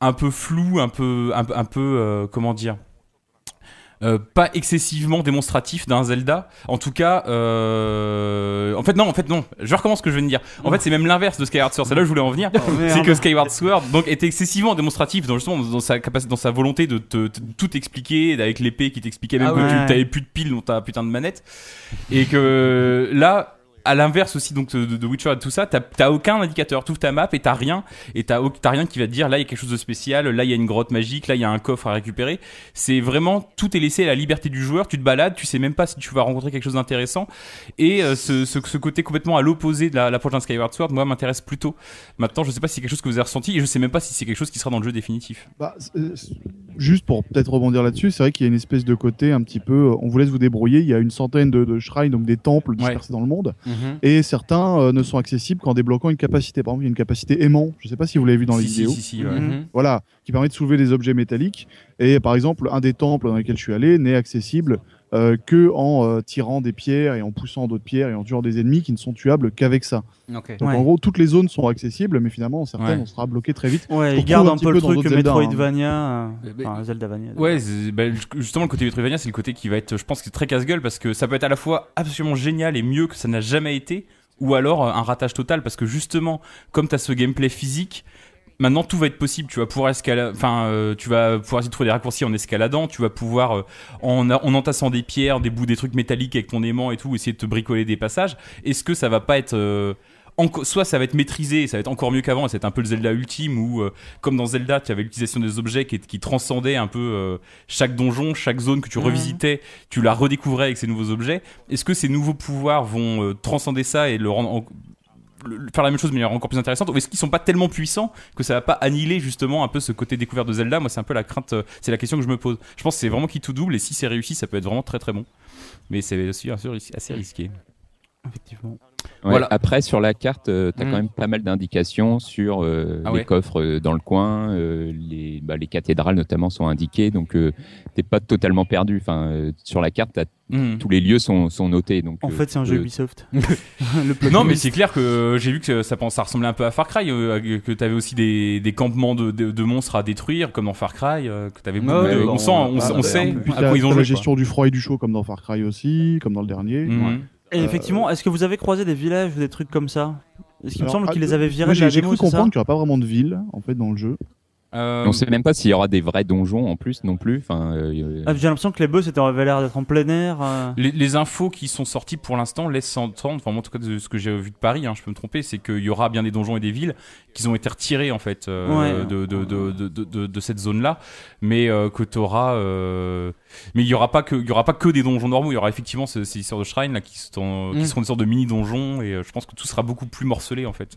un peu flou, un peu un, peu- euh, comment dire. Euh, pas excessivement démonstratif d'un Zelda. En tout cas, euh... en fait non, en fait non. Je recommence ce que je viens de dire. En fait, c'est même l'inverse de Skyward Sword. C'est là où je voulais en venir. Oh, C'est que Skyward Sword donc était excessivement démonstratif dans justement dans sa capacité, dans sa volonté de te, te- tout expliquer avec l'épée qui t'expliquait même Ah que ouais. tu t'avais plus de piles dans ta putain de manette et que là à l'inverse aussi donc de, de Witcher et tout ça t'as t'as aucun indicateur. Tu ouvres ta map et t'as rien. Et t'as rien qui va te dire là il y a quelque chose de spécial là il y a une grotte magique là il y a un coffre à récupérer. C'est vraiment tout est laissé à la liberté du joueur. Tu te balades tu sais même pas si tu vas rencontrer quelque chose d'intéressant. Et euh, ce, ce, ce côté complètement à l'opposé de la- l'approche d'un Skyward Sword moi m'intéresse plutôt. Maintenant je sais pas si c'est quelque chose que vous avez ressenti et je sais même pas si c'est quelque chose qui sera dans le jeu définitif. Bah, c'est- juste pour peut-être rebondir là-dessus, c'est vrai qu'il y a une espèce de côté un petit peu, euh, on vous laisse vous débrouiller. Il y a une centaine de, de shrines, donc des temples dispersés dans le monde, et certains euh, ne sont accessibles qu'en débloquant une capacité. Par exemple, il y a une capacité aimant. Je sais pas si vous l'avez vu dans les si, vidéos. si, si, ouais. Mhm. Voilà, qui permet de soulever des objets métalliques. Et par exemple, un des temples dans lesquels je suis allé n'est accessible euh, que en euh, tirant des pierres et en poussant d'autres pierres et en tuant des ennemis qui ne sont tuables qu'avec ça. Donc Ouais. en gros, toutes les zones sont accessibles, mais finalement, certaines, Ouais. on sera bloqué très vite. Ouais, On il garde retrouve un un petit peu le truc Zelda, hein. Metroidvania, euh, enfin Zeldavania. Ouais, bah, justement le côté Metroidvania, c'est le côté qui va être, je pense, que c'est très casse-gueule parce que ça peut être à la fois absolument génial et mieux que ça n'a jamais été, ou alors euh, un ratage total parce que justement, comme tu as ce gameplay physique, maintenant tout va être possible. Tu vas pouvoir escalader, enfin, euh, tu vas pouvoir essayer de trouver des raccourcis en escaladant, tu vas pouvoir euh, en, en entassant des pierres, des bouts, des trucs métalliques avec ton aimant et tout, essayer de te bricoler des passages. Est-ce que ça va pas être euh, soit ça va être maîtrisé et ça va être encore mieux qu'avant et c'est un peu le Zelda ultime où euh, comme dans Zelda tu avais l'utilisation des objets qui, qui transcendait un peu euh, chaque donjon chaque zone que tu Mhm. revisitais tu la redécouvrais avec ces nouveaux objets est-ce que ces nouveaux pouvoirs vont euh, transcender ça et le rendre en- faire la même chose manière encore plus intéressante ou est-ce qu'ils sont pas tellement puissants que ça va pas annihiler justement un peu ce côté découvert de Zelda. Moi c'est un peu la crainte euh, c'est la question que je me pose. Je pense que c'est vraiment qui tout double et si c'est réussi ça peut être vraiment très très bon. Mais c'est aussi assez risqué. Effectivement. Ouais, Voilà. Après, sur la carte, tu t'as Mm. quand même pas mal d'indications sur euh, Ah les ouais. coffres euh, dans le coin, euh, les, bah, les cathédrales notamment sont indiquées, donc euh, t'es pas totalement perdu. Enfin, euh, sur la carte, Mhm. tous les lieux sont, sont notés. Donc, En euh, fait, c'est un tu jeu Ubisoft. le Non, mais c'est clair que euh, j'ai vu que ça, ça ressemblait un peu à Far Cry, euh, que t'avais aussi des, des campements de, de, de monstres à détruire, comme dans Far Cry, euh, que t'avais beaucoup Ouais, de- on bon, sent, on, on bah, sait à quoi ils ont la quoi. gestion du froid et du chaud comme dans Far Cry aussi, comme dans le dernier. Mhm. Et effectivement, est-ce que vous avez croisé des villages ou des trucs comme ça? Est-ce qu'il me semble ah, qu'ils les avaient virés j'ai cru comprendre qu'il n'y aura pas vraiment de ville en fait dans le jeu. Euh, On sait même pas s'il y aura des vrais donjons en plus non plus. Enfin, euh, Ah, J'ai l'impression que les boss étaient- avaient l'air d'être en plein air. euh. Les, les infos qui sont sorties pour l'instant laissent entendre, enfin moi, en tout cas de ce que j'ai vu de Paris, hein, je peux me tromper, c'est qu'il y aura bien des donjons et des villes qui ont été retirés en fait euh, Ouais. de, de, de, de, de, de- de cette zone-là, mais euh, que tu auras, mais il y aura pas que il y aura pas que des donjons normaux, il y aura effectivement ces, ces histoires de shrine là qui sont Mm. qui seront des sortes de mini donjons et euh, je pense que tout sera beaucoup plus morcelé en fait.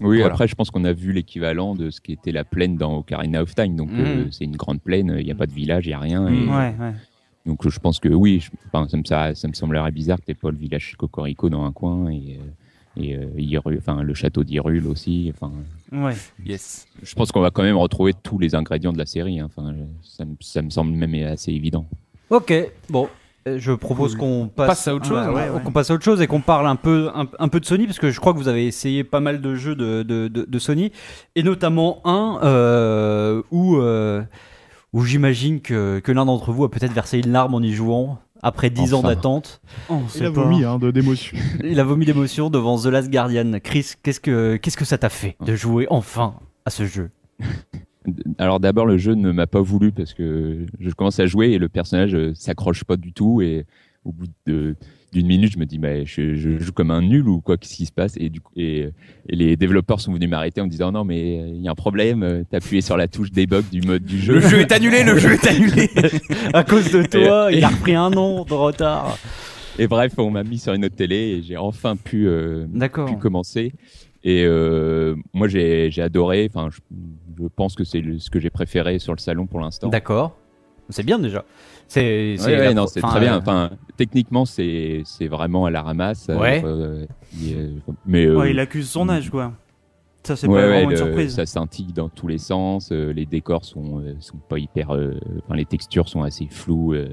Oui, voilà. après, je pense qu'on a vu l'équivalent de ce qui était la plaine dans Ocarina of Time. Donc, euh, Mhm. c'est une grande plaine, il n'y a pas de village, il n'y a rien. Et- Ouais, ouais. Donc, je pense que oui, je- enfin, ça, me, ça, ça me semblerait bizarre que t'aies pas le village Cocorico dans un coin et, euh, et euh, enfin, le château d'Hyrule aussi. Enfin, ouais. Yes. je pense qu'on va quand même retrouver tous les ingrédients de la série. hein. Enfin, ça, me- ça me semble même assez évident. Ok, bon. Euh, Je propose qu'on passe, Passe à autre chose. Ah, Ouais, ouais. qu'on passe à autre chose et qu'on parle un peu, un, un peu de Sony parce que je crois que vous avez essayé pas mal de jeux de, de, de- de Sony et notamment un euh, où, euh, où j'imagine que, que l'un d'entre vous a peut-être versé une larme en y jouant après 10 ans Enfin. d'attente. On Il a pas. vomi hein, de d'émotion. Il a vomi d'émotion devant The Last Guardian. Chris, qu'est-ce que qu'est-ce que ça t'a fait de jouer enfin à ce jeu? Alors d'abord, le jeu ne m'a pas voulu parce que je commence à jouer et le personnage euh, s'accroche pas du tout et au bout de d'une minute, je me dis bah, je, je joue comme un nul ou quoi Qu'est-ce qui se passe? Et du coup, et, et les développeurs sont venus m'arrêter en me disant non mais euh, il y a un problème, euh, t'as appuyé sur la touche debug du mode du jeu. Le jeu est annulé, le jeu est annulé. À cause de toi, Et- il a repris un an de retard. Et bref, on m'a mis sur une autre télé et j'ai enfin pu euh, pu commencer. Et euh, moi j'ai j'ai adoré. Enfin, je, je pense que c'est ce que j'ai préféré sur le salon pour l'instant. D'accord. C'est bien déjà. C'est Ouais, non, c'est très bien. euh, Enfin, techniquement, c'est c'est vraiment à la ramasse. euh, Ouais. euh, il est- mais euh, il accuse son âge, quoi. Ça, c'est ouais, pas ouais, vraiment une surprise. Ça scintille dans tous les sens. euh, les décors sont euh, sont pas hyper. euh, Enfin, les textures sont assez floues. euh,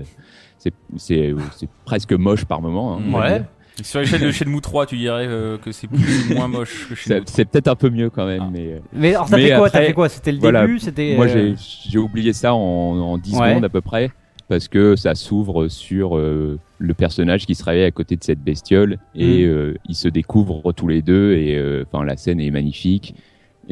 c'est c'est c'est presque moche par moment. hein, Ouais. Sur l'échelle de Shenmue 3, tu dirais euh, que c'est plus ou moins moche que C'est Shenmue c'est peut-être un peu mieux quand même, Ah. mais. euh, Mais alors, t'as fait quoi fait quoi? C'était le voilà, début C'était. Moi, euh, j'ai j'ai oublié ça en, en 10 Ouais. secondes à peu près, parce que ça s'ouvre sur euh, le personnage qui se réveille à côté de cette bestiole et Mm. euh, ils se découvrent tous les deux et euh, enfin la scène est magnifique.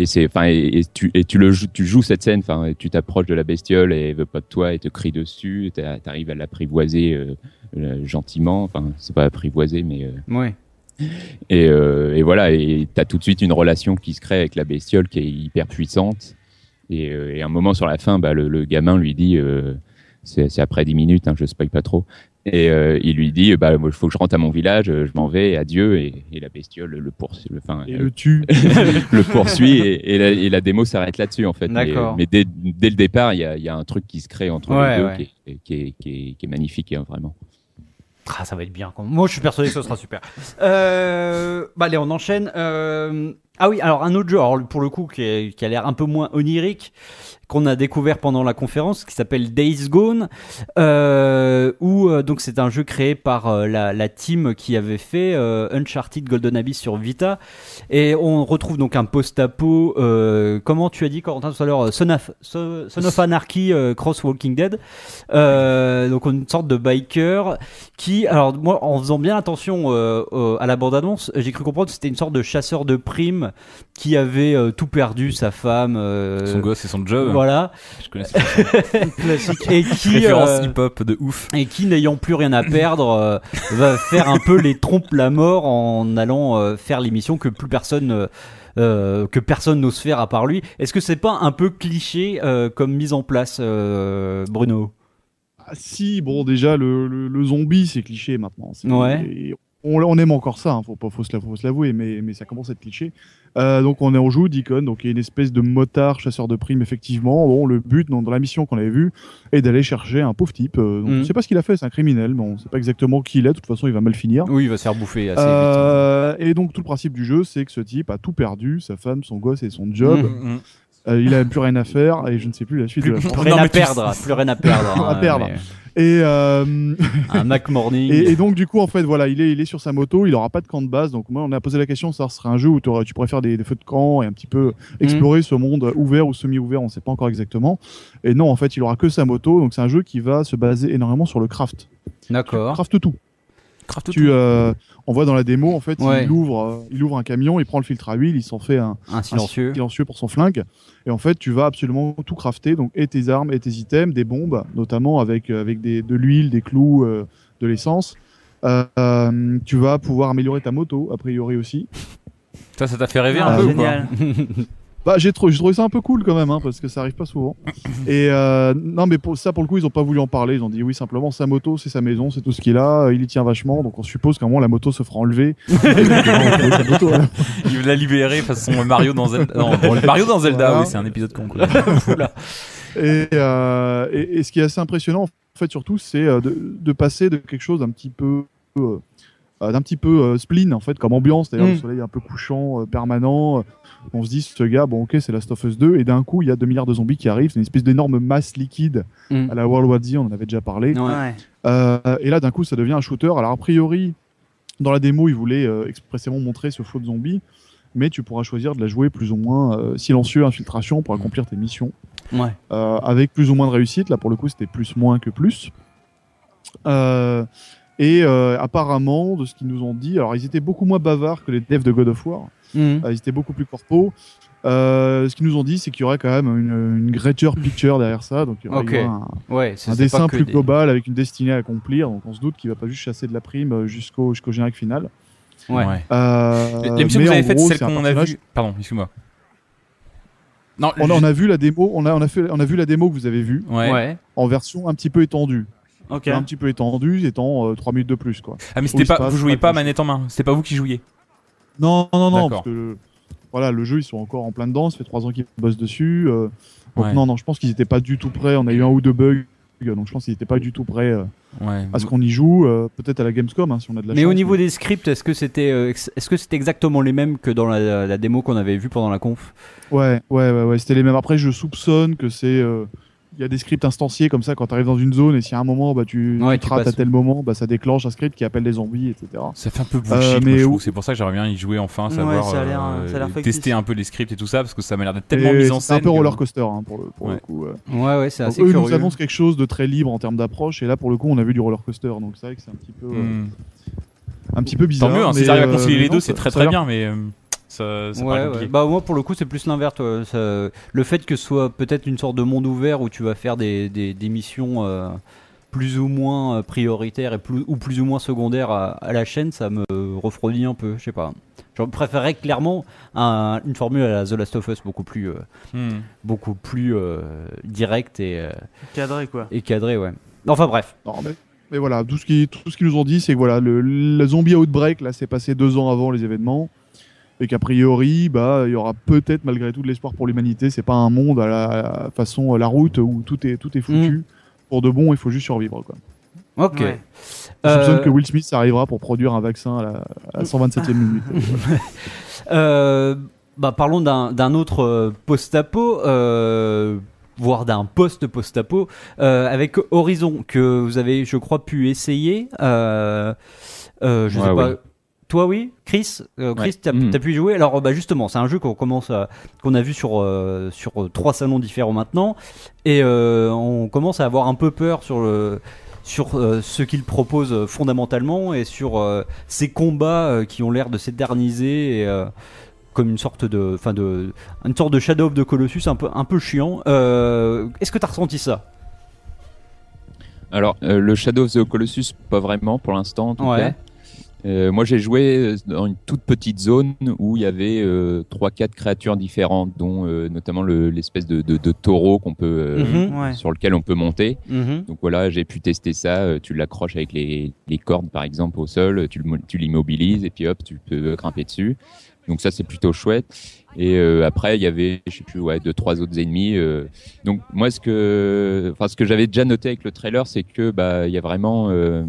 Et c'est enfin et, et tu et tu le joues, tu joues cette scène, enfin tu t'approches de la bestiole et elle veut pas de toi et te crie dessus, t'a- t'arrives à l'apprivoiser euh, euh, gentiment, enfin c'est pas apprivoiser mais euh, Ouais. et, et voilà, et t'as tout de suite une relation qui se crée avec la bestiole qui est hyper puissante. Et, un moment sur la fin, bah, le, le gamin lui dit, c'est c'est après 10 minutes, hein, je spoil pas trop, et euh, il lui dit, bah, il faut que je rentre à mon village, euh, je m'en vais, adieu, et, et la bestiole le poursuit, le, enfin, Et euh, le tue. le poursuit, et, et, la, et la démo s'arrête là-dessus en fait. Mais, D'accord. mais dès, dès le départ, il y a, il y a un truc qui se crée entre Ouais, les deux ouais. qui, est, qui, est, qui, est, qui est magnifique, hein, vraiment. Ah, ça va être bien. Moi, je suis persuadé que ce sera super. Euh, bah, allez, on enchaîne. Euh, Ah oui, alors un autre jeu, alors pour le coup, qui, est- qui a l'air un peu moins onirique, qu'on a découvert pendant la conférence, qui s'appelle Days Gone, euh, où euh, donc c'est un jeu créé par euh, la, team qui avait fait Uncharted Golden Abyss sur Vita, et on retrouve donc un post-apo. comment tu as dit Corentin tout à l'heure, Son of, Anarchy Cross Walking Dead. Donc une sorte de biker qui, alors moi, en faisant bien attention à la bande-annonce, j'ai cru comprendre que c'était une sorte de chasseur de primes qui avait tout perdu, sa femme. Son gosse et son job. Voilà. Je connais Classique. Et qui, référence euh, hip-hop de ouf. et qui, n'ayant plus rien à perdre, euh, va faire un peu les trompes la mort en allant euh, faire l'émission que plus personne. euh, euh, que personne n'ose faire à part lui. Est-ce que c'est pas un peu cliché euh, comme mise en place, euh, Bruno? Ah, si, bon, déjà, le, le, le zombie, c'est cliché maintenant. Ouais. et on, on aime encore ça, hein, faut pas faut se l'avouer, faut se l'avouer, mais, mais ça commence à être cliché. Euh, donc on est en joue Deacon, donc il y a une espèce de motard chasseur de primes effectivement. Bon, le but dans, dans la mission qu'on avait vue est d'aller chercher un pauvre type. Euh, donc Mhm. On sait pas ce qu'il a fait, c'est un criminel, mais on sait pas exactement qui il est. De toute façon, il va mal finir. Oui, il va se faire bouffer assez vite. Euh, et donc tout le principe du jeu, c'est que ce type a tout perdu, sa femme, son gosse et son job. Mm, mm. Euh, il a plus rien à faire et je ne sais plus la suite de la Plus rien Non, à perdre, plus rien à perdre. À hein, perdre. mais Et, euh, Un Mac Morning. et, et donc du coup en fait voilà, il est, il est sur sa moto, il aura pas de camp de base. Donc moi on a posé la question, ça serait un jeu où tu pourrais faire des, des feux de camp et un petit peu explorer ce monde ouvert ou semi-ouvert, on sait pas encore exactement. Et non en fait il aura que sa moto, donc c'est un jeu qui va se baser énormément sur le craft. D'accord. Craft tout. Tu, euh, on voit dans la démo en fait, Ouais. il ouvre, euh, il ouvre un camion, il prend le filtre à huile, il s'en fait un, Un silencieux. un silencieux pour son flingue. Et en fait, tu vas absolument tout crafter, donc et tes armes et tes items, des bombes, notamment avec euh, avec des, de l'huile, des clous, euh, de l'essence. Euh, tu vas pouvoir améliorer ta moto, a priori aussi. Ça, ça t'a fait rêver Ah, un peu ou génial. Bah, j'ai trouvé, trouvé ça un peu cool quand même, hein, parce que ça arrive pas souvent. Et euh, non, mais pour ça, pour le coup, ils ont pas voulu en parler. Ils ont dit oui, simplement sa moto, c'est sa maison, c'est tout ce qu'il a. euh, Il y tient vachement, donc on suppose qu'à un moment la moto se fera enlever. Moto, hein. Il veut la libérer façon Mario dans Zelda. Non, bon, Mario dans Zelda, Voilà. oui, c'est un épisode con. Quoi. Et, euh, et, et ce qui est assez impressionnant, en fait, surtout, c'est euh, de, de passer de quelque chose d'un petit peu, euh, euh, d'un petit peu euh, spleen, en fait, comme ambiance, d'ailleurs, Mm. le soleil un peu couchant, euh, permanent. euh, On se dit, ce gars, bon, ok, c'est Last of Us 2, et d'un coup, il y a 2 milliards de zombies qui arrivent, c'est une espèce d'énorme masse liquide Mm. à la World War Z, on en avait déjà parlé. Ouais. Euh, et là, d'un coup, ça devient un shooter. Alors, a priori, dans la démo, ils voulaient euh, expressément montrer ce flot de zombies, mais tu pourras choisir de la jouer plus ou moins euh, silencieux, infiltration, pour accomplir tes missions Ouais. euh, avec plus ou moins de réussite. Là, pour le coup, c'était plus moins que plus. Et euh, apparemment, de ce qu'ils nous ont dit, alors ils étaient beaucoup moins bavards que les devs de God of War. Mhm. Euh, ils étaient beaucoup plus corpo. Euh, ce qu'ils nous ont dit, c'est qu'il y aurait quand même une, une greater picture derrière ça. Donc, il y aurait, un, Ouais, dessin plus des- global avec une destinée à accomplir. Donc, on se doute qu'il va pas juste chasser de la prime jusqu'au jusqu'au générique final. Ouais. Euh, L'émission que vous avez faite, celle qu'on a vue. Pardon, excuse-moi. Non, On a, on a vu la démo. On a, on a fait, on a vu la démo que vous avez vue. Ouais. en version un petit peu étendue. Ok. un petit peu étendue, étant euh, 3 minutes de plus, quoi. Ah, mais c'était pas, vous jouiez pas manette en main. C'était pas vous qui jouiez. Non, non, non, parce que le- voilà, le jeu, ils sont encore en plein dedans. Ça fait trois ans qu'ils bossent dessus. euh, donc Ouais. non, non, je pense qu'ils étaient pas du tout prêts. On a eu un ou deux bugs, donc je pense qu'ils étaient pas du tout prêts euh, Ouais. à ce qu'on y joue. euh, Peut-être à la Gamescom, hein, si on a de la Mais chance. au niveau des scripts, est-ce que c'était euh, est-ce que c'était exactement les mêmes que dans la, la démo qu'on avait vue pendant la conf? Ouais, ouais, ouais, ouais, c'était les mêmes. Après, je soupçonne que c'est. Euh, Il y a des scripts instanciés comme ça quand tu arrives dans une zone et si à un moment bah, tu, Ouais, tu te tu rates à tel moment, bah, ça déclenche un script qui appelle des zombies, etc. Ça fait un peu bullshit, Euh, mais où-. C'est pour ça que j'aimerais bien y jouer enfin, Ouais, savoir ça a l'air- euh, ça factice. tester un peu les scripts et tout ça, parce que ça m'a l'air d'être tellement Et mis en c'est scène. un peu roller coaster hein, pour, le, pour le Ouais. coup. ouais. Ouais, ouais, c'est assez eux curieux. nous annoncent quelque chose de très libre en termes d'approche et là pour le coup on a vu du roller coaster donc c'est vrai que c'est un petit peu euh, Hmm. un petit peu bizarre. Tant mieux, hein, arrivent à euh, concilier mais les deux, c'est très très bien, mais euh, ça, ça Ouais, paraît ouais. compliqué. Bah moi pour le coup c'est plus l'inverse. Le fait que ce soit peut-être une sorte de monde ouvert où tu vas faire des, des, des missions euh, plus ou moins euh, prioritaires et plus, ou plus ou moins secondaires à, à la chaîne, ça me refroidit un peu. Je sais pas. Je préférerais clairement un- une formule à la The Last of Us beaucoup plus euh, Hmm. beaucoup plus euh, directe et, euh, Cadré quoi. et cadrée. Ouais. Enfin bref. Non, mais, mais voilà, tout ce qui tout ce qu'ils nous ont dit c'est que voilà le, le zombie outbreak là s'est passé deux ans avant les événements et qu'a priori bah il y aura peut-être malgré tout de l'espoir pour l'humanité. C'est pas un monde à la, à la façon la route où tout est tout est foutu. Pour de bon, il faut juste survivre quoi. Ok. Ouais. Je soupçonne Euh, que Will Smith arrivera pour produire un vaccin à la, à la 127e minute. Euh, bah, parlons d'un d'un autre euh, post-apo, euh, voire d'un post-post-apo, euh, avec Horizon, que vous avez, je crois, pu essayer. Euh, euh, je Ouais, sais pas. ouais. Toi, oui, Chris, euh, Chris, Ouais. t'as pu y jouer. Alors, bah, justement, c'est un jeu qu'on commence, qu'on a vu sur euh, sur euh, trois salons différents maintenant, et euh, on commence à avoir un peu peur sur le sur ce qu'il propose fondamentalement et sur ces combats qui ont l'air de s'éterniser et, comme une sorte de enfin de une sorte de Shadow of the Colossus un peu un peu chiant. Euh, Est-ce que t'as ressenti ça? Alors, euh, le Shadow of the Colossus, pas vraiment pour l'instant, en tout Ouais. Euh, moi, j'ai joué dans une toute petite zone où il y avait euh, trois, quatre créatures différentes, dont euh, notamment le- l'espèce de, de, de taureau qu'on peut, euh. Ouais. sur lequel on peut monter. Mhm. Donc voilà, j'ai pu tester ça. Euh, Tu l'accroches avec les, les cordes, par exemple, au sol. Tu tu l'immobilises et puis hop, tu peux grimper dessus. Donc ça, c'est plutôt chouette. Et euh, après, il y avait, je sais plus, ouais, deux, trois autres ennemis. euh. Donc moi, ce que, enfin, ce que j'avais déjà noté avec le trailer, c'est que bah, il y a vraiment, euh,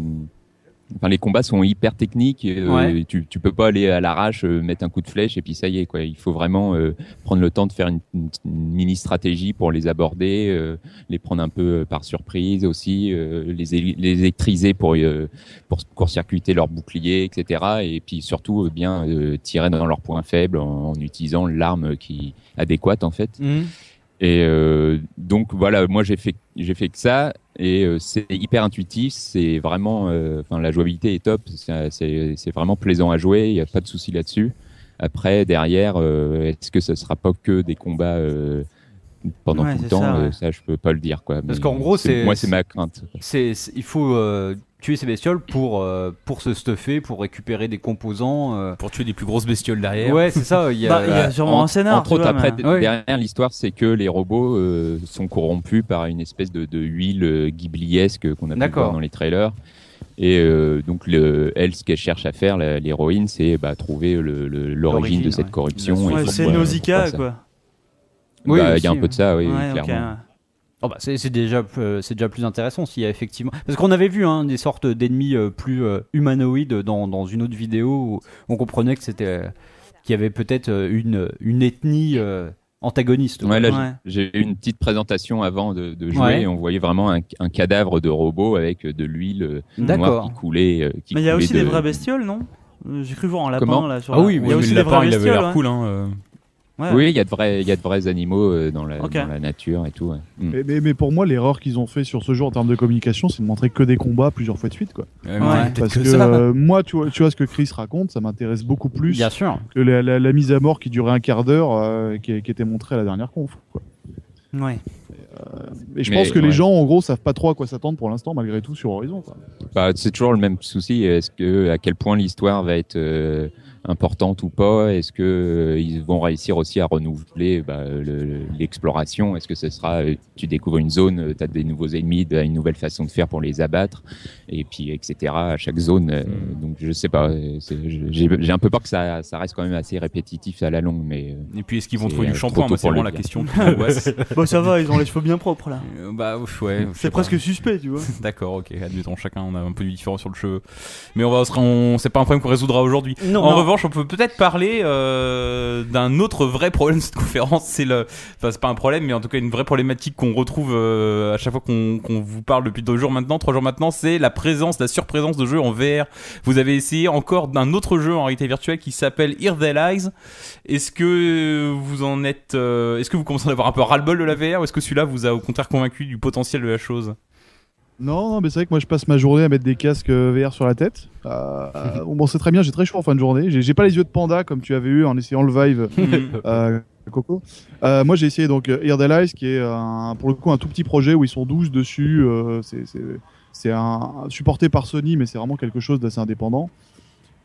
enfin, les combats sont hyper techniques. et, euh, tu, tu peux pas aller à l'arrache, euh, mettre un coup de flèche et puis ça y est, quoi. Il faut vraiment euh, prendre le temps de faire une, une- une mini stratégie pour les aborder, euh, les prendre un peu euh, par surprise aussi, euh, les, électriser pour euh, pour court-circuiter leur bouclier, etc. Et puis surtout euh, bien euh, tirer dans leurs points faibles en, en utilisant l'arme qui adéquate en fait. Mhm. Et euh, donc voilà, moi j'ai fait j'ai fait que ça. Et euh, c'est hyper intuitif, c'est vraiment, euh, enfin la jouabilité est top, c'est c'est vraiment plaisant à jouer, il y a pas de souci là-dessus. Après derrière, euh, est-ce que ce sera pas que des combats euh, pendant Ouais, tout le temps ça, ouais. euh, ça je peux pas le dire quoi. Parce qu'en gros, c'est- moi c'est ma crainte. C'est, il faut euh, tuer ces bestioles pour, euh, pour se stuffer, pour récupérer des composants. euh. Pour tuer des plus grosses bestioles derrière. Ouais, c'est ça. Il y a, Bah, il y a sûrement un scénar. Entre autres, vois, après, mais- d- Ouais. derrière l'histoire, c'est que les robots euh, sont corrompus par une espèce de, de huile euh, ghibliesque qu'on a pu voir dans les trailers. Et euh, donc, le, elle, ce qu'elle cherche à faire, l'héroïne, c'est bah, trouver l'origine de cette ouais. corruption. Ouais, c'est Nausicaa, quoi. Oui, Bah, Il y a un peu de ça, oui, Ouais, ok, clairement. ouais. Oh bah c'est, c'est déjà euh, c'est déjà plus intéressant s'il y a effectivement parce qu'on avait vu hein, des sortes d'ennemis euh, plus euh, humanoïdes dans, dans une autre vidéo où on comprenait que c'était qu'il y avait peut-être une une ethnie antagoniste. Ouais, là, Ouais. j'ai eu une petite présentation avant de, de jouer Ouais. et on voyait vraiment un, un cadavre de robot avec de l'huile noire qui coulait. qui Mais il y a aussi de- des vraies bestioles, non? J'ai cru voir un lapin Comment? là sur Ah la- oui, il y oui, a aussi des lapin, vraies il avait bestioles. l'air ouais. cool. Hein, euh. Ouais. Oui, il y a de vrais, il y a de vrais animaux euh, dans la, Ok. dans la nature et tout. ouais. Mm. Mais, mais, mais pour moi, l'erreur qu'ils ont fait sur ce jeu en termes de communication, c'est de montrer que des combats plusieurs fois de suite. Quoi. Ouais, Parce que que ça. euh, moi, tu vois, tu vois ce que Chris raconte, ça m'intéresse beaucoup plus Bien sûr. que la, la- la mise à mort qui durait un quart d'heure, euh, qui, qui était montrée à la dernière conf. Quoi. Ouais. Et je Mais, pense que les gens, en gros, savent pas trop à quoi s'attendre pour l'instant, malgré tout, sur Horizon. Bah, c'est toujours le même souci. Est-ce que à quel point l'histoire va être euh, importante ou pas? Est-ce que euh, ils vont réussir aussi à renouveler bah, le- le- l'exploration? Est-ce que ce sera euh, tu découvres une zone, tu as des nouveaux ennemis, t'as une nouvelle façon de faire pour les abattre et puis etc. À chaque zone. euh, Donc je sais pas. euh, J'ai un peu peur que ça, ça reste quand même assez répétitif à la longue, mais euh, Et puis est-ce qu'ils vont trouver du euh, shampoing? c'est vraiment la question. Bon, ça va, ils ont les cheveux bien propres là. Euh, bah ouf, ouais. C'est pas. presque suspect, tu vois. D'accord, ok, admettons, chacun on a un peu du différent sur le cheveu. Mais on va, on, c'est pas un problème qu'on résoudra aujourd'hui. Non, en non. Revanche, on peut peut-être parler euh, d'un autre vrai problème de cette conférence. C'est le, enfin c'est pas un problème, mais en tout cas une vraie problématique qu'on retrouve euh, à chaque fois qu'on qu'on vous parle depuis deux jours maintenant, trois jours maintenant, c'est la présence, la surprésence de jeux en VR. Vous avez essayé encore d'un autre jeu en réalité virtuelle qui s'appelle They Lies. Est-ce que vous en êtes, euh, est-ce que vous commencez à avoir un peu ras-le-bol de la VR ou est-ce que celui-là vous a au contraire convaincu du potentiel de la chose? Non, non, mais c'est vrai que moi, je passe ma journée à mettre des casques euh, VR sur la tête. Euh, bon, c'est très bien, j'ai très chaud en fin de journée. J'ai pas les yeux de panda comme tu avais eu en essayant le Vive. Euh, Coco. Euh, moi, j'ai essayé donc Lies, qui est un, pour le coup un tout petit projet où ils sont 12 dessus. euh, c'est- supporté par Sony, mais c'est vraiment quelque chose d'assez indépendant.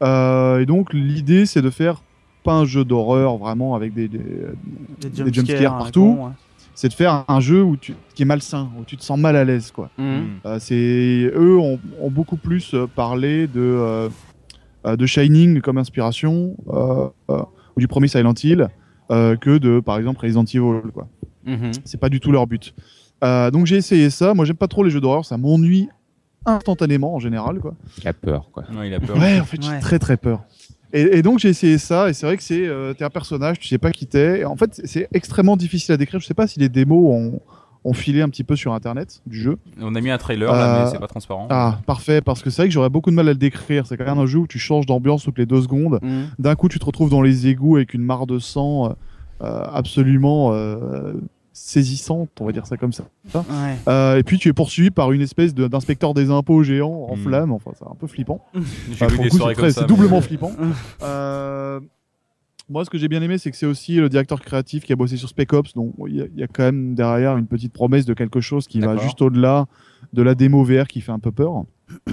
Euh, et donc, l'idée, c'est de faire pas un jeu d'horreur vraiment avec des, des, Des Des jumpscares jumpscares partout. con, ouais. C'est de faire un jeu où tu, qui est malsain, où tu te sens mal à l'aise, quoi. Mhm. Euh, c'est eux ont, ont beaucoup plus euh, parlé de euh, de Shining comme inspiration euh, euh, ou du premier Silent Hill euh, que de par exemple Resident Evil quoi. Mhm. C'est pas du tout leur but. Euh, donc j'ai essayé ça. Moi j'aime pas trop les jeux d'horreur, ça m'ennuie instantanément en général quoi. qui a peur quoi. Ouais, il a peur. Ouais, en fait Ouais. j'ai très très peur. Et, et donc j'ai essayé ça et c'est vrai que c'est euh, t'es un personnage, tu sais pas qui t'es. Et En fait c'est extrêmement difficile à décrire. Je sais pas si les démos ont, ont filé un petit peu sur internet du jeu. On a mis un trailer là, Euh, mais c'est pas transparent. Ah, parfait, parce que c'est vrai que j'aurais beaucoup de mal à le décrire. C'est quand même un jeu où tu changes d'ambiance toutes les deux secondes. Mhm. D'un coup, tu te retrouves dans les égouts avec une mare de sang euh, euh, absolument euh, saisissante, on va dire ça comme ça. Ouais. Euh, et puis, tu es poursuivi par une espèce de- d'inspecteur des impôts géant en Hmm. flamme. Enfin, c'est un peu flippant. Soirées c'est mais- doublement flippant. Euh, moi, ce que j'ai bien aimé, c'est que c'est aussi le directeur créatif qui a bossé sur Spec Ops. Donc, il y, a- il y a quand même derrière une petite promesse de quelque chose qui va juste au-delà de la démo VR qui fait un peu peur. Euh,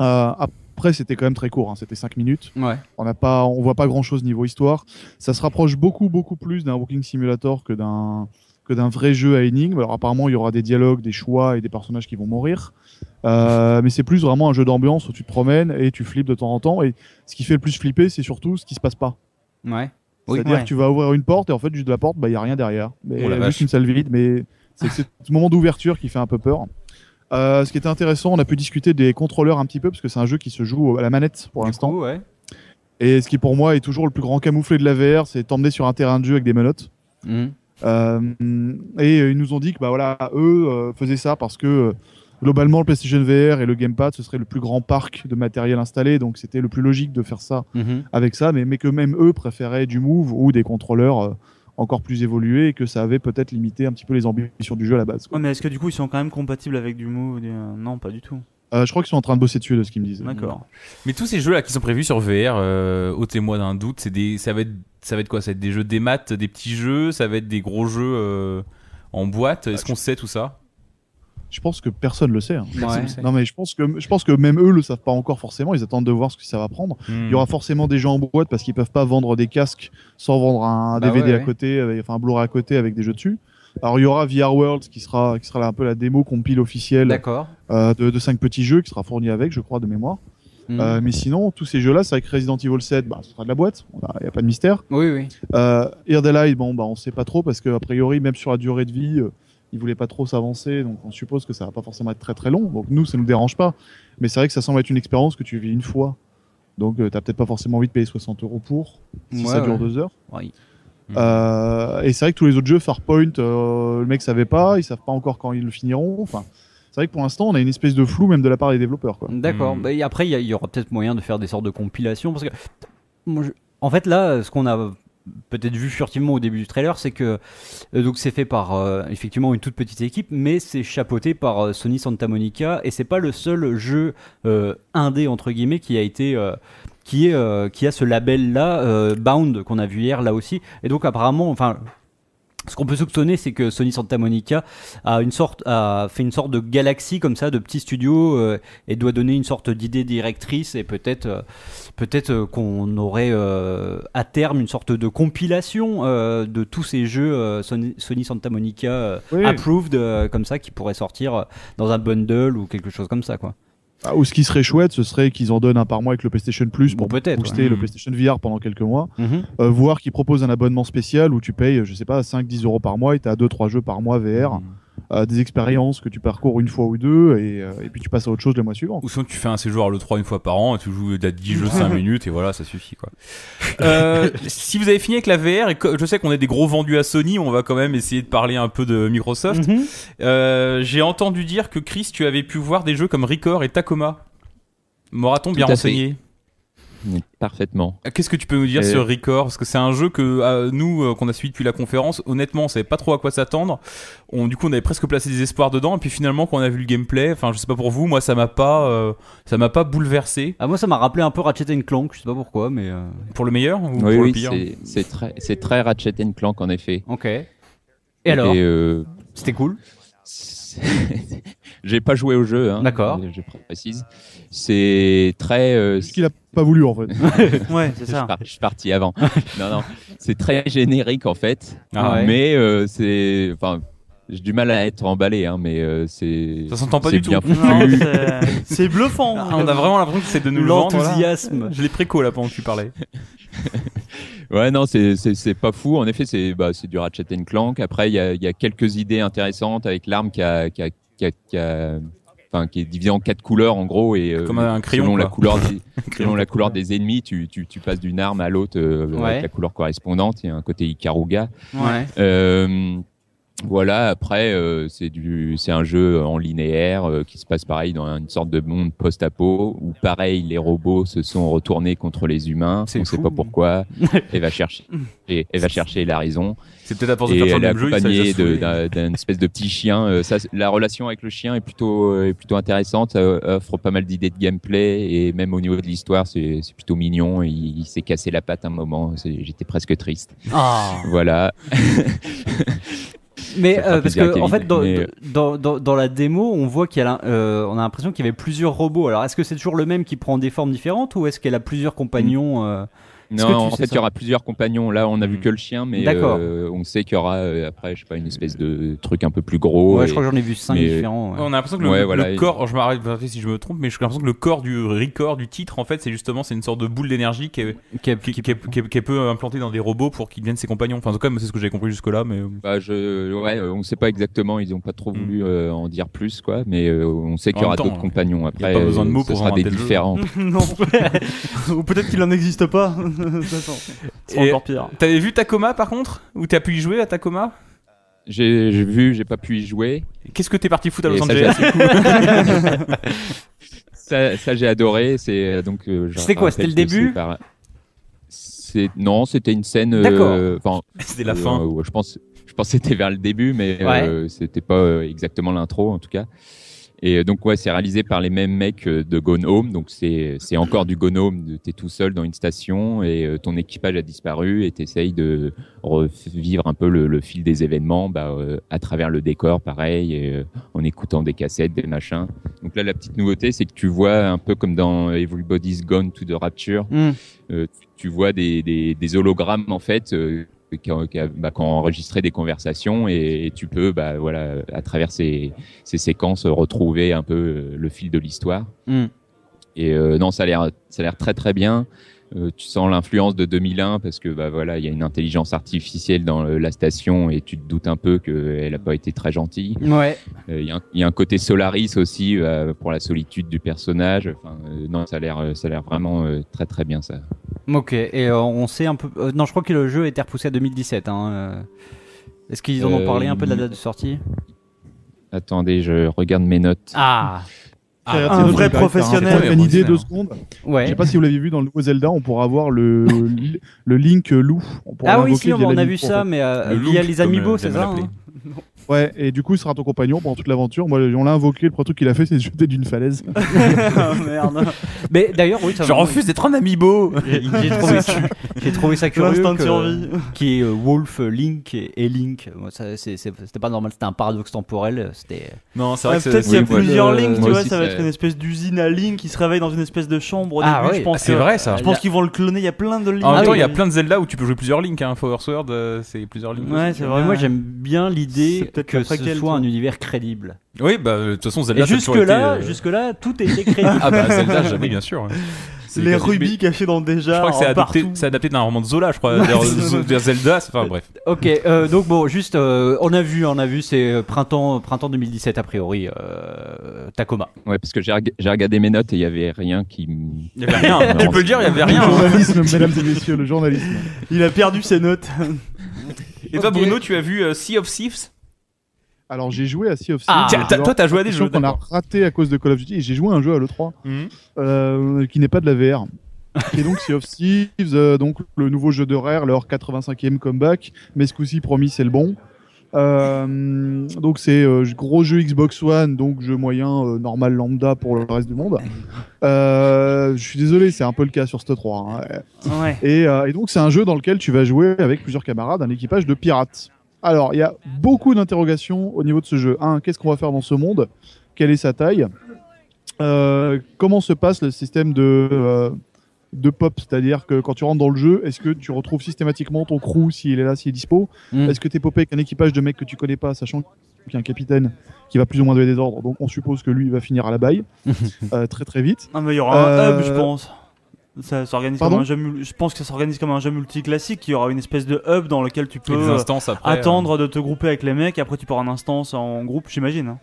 ap- après, c'était quand même très court. Hein, c'était 5 minutes. Ouais. On n'a pas, on voit pas grand chose niveau histoire. Ça se rapproche beaucoup, beaucoup plus d'un Walking Simulator que d'un que d'un vrai jeu à énigmes. Alors apparemment, il y aura des dialogues, des choix et des personnages qui vont mourir. Euh, mais c'est plus vraiment un jeu d'ambiance où tu te promènes et tu flippes de temps en temps. Et ce qui fait le plus flipper, c'est surtout ce qui se passe pas. Ouais. Oui. C'est-à-dire Ouais. que tu vas ouvrir une porte et en fait, juste de la porte, bah, il y a rien derrière. Mais Oh la juste une salle vide. Mais c'est ce moment d'ouverture qui fait un peu peur. Euh, ce qui était intéressant, on a pu discuter des contrôleurs un petit peu parce que c'est un jeu qui se joue à la manette pour l'instant. ouais. Et ce qui pour moi est toujours le plus grand camouflet de la VR, c'est t'emmener sur un terrain de jeu avec des menottes. Mhm. Euh, et euh, ils nous ont dit que bah voilà, eux euh, faisaient ça parce que globalement le PlayStation VR et le gamepad ce serait le plus grand parc de matériel installé, donc c'était le plus logique de faire ça Mhm. avec ça, mais, mais que même eux préféraient du Move ou des contrôleurs encore plus évolués et que ça avait peut-être limité un petit peu les ambitions du jeu à la base. quoi. Ouais, mais est-ce que du coup ils sont quand même compatibles avec du Move? Non, pas du tout. Euh, je crois qu'ils sont en train de bosser dessus de ce qu'ils me disent. D'accord. Mais tous ces jeux là qui sont prévus sur VR, euh, ôtez-moi d'un doute, c'est des, ça va être, ça va être quoi? Ça va être des jeux des maths, des petits jeux, ça va être des gros jeux euh, en boîte? Est-ce qu'on sait tout ça? Je pense que personne le sait. hein. Ouais. Non mais je pense que je pense que même eux le savent pas encore forcément. Ils attendent de voir ce que ça va prendre. Hmm. Il y aura forcément des gens en boîte parce qu'ils peuvent pas vendre des casques sans vendre un Bah DVD ouais, à ouais. côté, avec- enfin un Blu-ray à côté avec des jeux dessus. Alors il y aura VR World qui sera qui sera un peu la démo compile officielle D'accord. euh, de, de cinq petits jeux qui sera fourni avec, je crois de mémoire. Mhm. Euh, mais sinon tous ces jeux-là, c'est avec Resident Evil 7, bah ce sera de la boîte. Il y a pas de mystère. Oui, oui. Euh, Ear Delight, bon bah on sait pas trop parce que a priori même sur la durée de vie, euh, ils voulaient pas trop s'avancer, donc on suppose que ça va pas forcément être très très long. Donc nous ça nous dérange pas, mais c'est vrai que ça semble être une expérience que tu vis une fois. Donc euh, t'as peut-être pas forcément envie de payer 60 euros pour si Ouais, ça dure ouais. deux heures. Oui. Euh, et c'est vrai que tous les autres jeux Farpoint, euh, le mec savait pas, ils savent pas encore quand ils le finiront. Enfin, c'est vrai que pour l'instant on a une espèce de flou même de la part des développeurs quoi. D'accord. Hmm. Bah, et après, il y, aura peut-être moyen de faire des sortes de compilations. Parce que, moi, je- en fait, là, ce qu'on a peut-être vu furtivement au début du trailer, c'est que euh, donc c'est fait par euh, effectivement une toute petite équipe, mais c'est chapeauté par euh, Sony Santa Monica et c'est pas le seul jeu indé entre guillemets qui a été qui a ce label là Bound qu'on a vu hier là aussi. Et donc apparemment, enfin. Ce qu'on peut soupçonner, c'est que Sony Santa Monica a une sorte, a fait une sorte de galaxie comme ça, de petits studios, euh, et doit donner une sorte d'idée directrice et peut-être euh, peut-être euh, qu'on aurait euh, à terme une sorte de compilation euh, de tous ces jeux euh, Sony, Sony Santa Monica Oui. approved euh, comme ça qui pourraient sortir dans un bundle ou quelque chose comme ça quoi. Ah, ou ce qui serait chouette, ce serait qu'ils en donnent un par mois avec le PlayStation Plus Bon, pour booster ouais. le Mhm. PlayStation VR pendant quelques mois. Mhm. Euh, voir qu'ils proposent un abonnement spécial où tu payes, je sais pas, 5-10 euros par mois et tu as 2-3 jeux par mois VR, Hmm. Euh, des expériences que tu parcours une fois ou deux et, euh, et puis tu passes à autre chose le mois suivant. Ou sinon tu fais un séjour à l'E3 une fois par an, et tu joues à 10 jeux 5 minutes et voilà, ça suffit quoi. Euh, si vous avez fini avec la VR, et que je sais qu'on est des gros vendus à Sony, on va quand même essayer de parler un peu de Microsoft. Mhm. Euh, J'ai entendu dire que Chris, tu avais pu voir des jeux comme Record et Tacoma. M'aura-t-on bien fait. Parfaitement. Qu'est-ce que tu peux nous dire Euh, sur Record? Parce que c'est un jeu que euh, nous, euh, qu'on a suivi depuis la conférence, honnêtement, on savait pas trop à quoi s'attendre. On, du coup, on avait presque placé des espoirs dedans, et puis finalement, quand on a vu le gameplay, enfin, je sais pas pour vous, moi, ça m'a pas, euh, ça m'a pas bouleversé. Ah, moi ça m'a rappelé un peu Ratchet Clank, je sais pas pourquoi mais euh, Pour le meilleur ou Oui, pour oui, le pire? c'est- très, c'est très Ratchet Clank en effet. OK. Et alors, euh, c'était cool j'ai pas joué au jeu, hein, D'accord. Je précise. C'est très. euh, Ce qu'il a pas voulu en fait. Ouais, c'est je, suis ça. par- je suis parti avant. non, non, c'est très générique en fait, Ah ouais. mais euh, c'est, enfin, j'ai du mal à être emballé, hein, mais euh, c'est. Ça s'entend pas du tout. bien Non, foutu. c'est- c'est bluffant. Ah, on a vraiment l'impression que c'est de nous l'enthousiasme. Je l'ai préco là pendant que tu parlais. Ouais, non, c'est c'est c'est pas fou. En effet, c'est bah c'est du Ratchet Clank. Après, il y a il y a quelques idées intéressantes avec l'arme qui a qui a qui a, qui a- enfin qui est divisée en quatre couleurs en gros et euh, Comme un crayon, selon la couleur des, selon la couleur des ennemis, tu tu tu passes d'une arme à l'autre euh, Ouais. avec la couleur correspondante. Il y a un côté Ikaruga. Ouais. Euh, voilà. Après, euh, c'est du, c'est un jeu en linéaire euh, qui se passe pareil dans une sorte de monde post-apo où pareil les robots se sont retournés contre les humains. On sait fou. pas pourquoi. elle va chercher, et va chercher la raison. C'est peut-être à force de Et faire elle le même jeu, il d'un espèce de petit chien. Euh, ça, la relation avec le chien est plutôt, est plutôt intéressante. Ça offre pas mal d'idées de gameplay et même au niveau de l'histoire, c'est c'est plutôt mignon. Il, il s'est cassé la patte un moment. J'étais presque triste. Ah. Voilà. Mais euh, parce que en fait dans, mais, euh, dans, dans, dans la démo on voit qu'il y a euh, on a l'impression qu'il y avait plusieurs robots. Alors est-ce que c'est toujours le même qui prend des formes différentes ou est-ce qu'elle a plusieurs compagnons euh, Non, tu en fait, il y aura plusieurs compagnons. Là, on a vu Mm. que le chien, mais euh, on sait qu'il y aura euh, après, je sais pas, une espèce de truc un peu plus gros. Ouais, et- je crois que j'en ai vu cinq mais- différents. ouais. On a l'impression que le, Ouais, le voilà, corps, je m'arrête si je me trompe, mais j'ai l'impression que le corps du record du titre, en fait, c'est justement c'est une sorte de boule d'énergie qui est, Qui a- qui, qui- qui est, qui est- qui est peu implantée dans des robots pour qu'ils deviennent ses compagnons. Enfin, en tout cas, moi, c'est ce que j'ai compris jusque là, mais Bah, je, ouais, euh, on sait pas exactement. Ils ont pas trop Mm. voulu euh, en dire plus, quoi. Mais euh, on sait qu'il y aura d'autres compagnons. Après, pas besoin de euh, mots pour sera des différents. non. Ou peut-être qu'il en existe pas. Encore pire. T'avais vu Tacoma par contre Ou t'as pu y jouer à Tacoma J'ai j'ai vu, j'ai pas pu y jouer. Qu'est-ce que t'es parti foutre à Los Angeles j'ai- ça, ça, j'ai adoré. C'est euh, donc. euh, je C'était quoi, c'était le début c'est par- C'est non, c'était une scène. euh, D'accord. Enfin, C'était la Euh, fin. je pense, je pense que c'était vers le début, mais Ouais. euh, c'était pas exactement l'intro en tout cas. Et euh, donc ouais, c'est réalisé par les mêmes mecs euh, de Gone Home, donc c'est c'est encore du Gone Home. T'es tout seul dans une station et euh, ton équipage a disparu et t'essayes de revivre un peu le, le fil des événements, bah, euh, à travers le décor, pareil, et, euh, en écoutant des cassettes, des machins. Donc là, la petite nouveauté, c'est que tu vois un peu comme dans Everybody's Gone to the Rapture, Hmm. euh, tu, tu vois des, des, des hologrammes en fait euh, qui, ont, qui, a- bah, qui ont enregistré des conversations et, et tu peux bah, voilà à travers ces, ces séquences retrouver un peu euh, le fil de l'histoire Hmm. et euh, non ça a l'air ça a l'air très très bien Euh, tu sens l'influence de 2001 parce que bah voilà il y a une intelligence artificielle dans euh, la station et tu te doutes un peu qu'elle a pas été très gentille Ouais. euh, Il y, a un- il y a un côté Solaris aussi euh, pour la solitude du personnage. Enfin, non, ça a l'air, ça a l'air vraiment très très bien ça. Ok. Et on sait un peu. non, je crois que le jeu a été repoussé à 2017. Hein. Est-ce qu'ils en ont parlé un peu de la date de sortie? Attendez, je regarde mes notes. Ah. Frère, un vrai hein. professionnel. Une idée Professionnel, deux secondes. Ouais. Je sais pas si vous l'avez vu dans le nouveau Zelda, on pourra avoir le, le Link loup. On pourra Ah oui, si, on a vu en ça, fait. mais euh, Le via les amiibo, euh, c'est ça hein Ouais, et du coup, il sera ton compagnon pendant toute l'aventure. Moi, on l'a invoqué. Le premier truc qu'il a fait, c'est de se jeter d'une falaise. Ah, merde. Mais d'ailleurs, oui, ça Je refuse d'être un amiibo J'ai j'ai trouvé, ça- j'ai trouvé ça curieux. L'instinct de que- survie. Qui est euh, Wolf, Link et, et Link. C'était pas normal, c'était un paradoxe temporel. C'était. Non, c'est vrai Ouais, que Peut-être qu'il y a plusieurs euh, Link, tu vois, aussi, ça va être une espèce d'usine à Link qui se réveille dans une espèce de chambre au Ah début. ouais. je pense Ah, c'est que- vrai ça. Je pense qu'ils vont le cloner, il y a plein de Link. En même Ah temps, il y a plein de Zelda où tu peux jouer plusieurs Link. Hein. Power Sword, euh, c'est plusieurs Link. Ouais, c'est vrai. moi, j'aime bien l'idée peut-être que ce soit un univers crédible. Oui, bah de toute façon, Zelda. Et jusque là, été, euh, jusque là, tout était crédible. Ah bah Zelda, jamais, bien sûr. C'est Les rubis cachés dans le Je déjà. crois que c'est adapté, adapté d'un roman de Zola, je crois. D'ailleurs, Zelda, enfin bref. ok, euh, donc bon, juste, euh, on a vu, on a vu, c'est euh, printemps, printemps 2017 a priori, euh, Tacoma. Ouais, parce que j'ai reg- j'ai regardé mes notes et il y avait rien qui. Il y avait rien. Tu peux le dire, il y avait Le rien. hein. journalisme, mesdames et messieurs, le journalisme. Il a perdu ses notes. Et toi. Bruno, tu as vu euh, Sea of Thieves? Alors, j'ai joué à Sea of Thieves. Ah. Tiens, Toi, t'as joué à des jeux. qu'on a raté à cause de Call of Duty et j'ai joué à un jeu à l'E3 Mhm. euh, qui n'est pas de la VR. Et donc Sea of Thieves, euh, donc le nouveau jeu de Rare, leur 85e comeback, mais ce coup-ci promis c'est le bon. Euh, donc c'est euh, gros jeu Xbox One, donc jeu moyen euh, normal lambda pour le reste du monde. Euh, je suis désolé, c'est un peu le cas sur ce 3. Ouais. Et, euh, et donc c'est un jeu dans lequel tu vas jouer avec plusieurs camarades, un équipage de pirates. Alors il y a beaucoup d'interrogations au niveau de ce jeu. Un, qu'est-ce qu'on va faire dans ce monde? Quelle est sa taille? Euh, Comment se passe le système de euh, de pop, c'est-à-dire que quand tu rentres dans le jeu, est-ce que tu retrouves systématiquement ton crew s'il est là, s'il est dispo? Mm. Est-ce que t'es popé avec un équipage de mecs que tu connais pas, sachant qu'il y a un capitaine qui va plus ou moins donner des ordres, donc on suppose que lui va finir à la baille euh, très très vite. Ah, mais il y aura un hub, je pense. Ça s'organise comme un jeu. Je pense que ça s'organise comme un jeu multi classique. Il y aura une espèce de hub dans lequel tu peux instances après. attendre de te grouper avec les mecs. Après, tu avoir une instance en groupe, j'imagine. hein.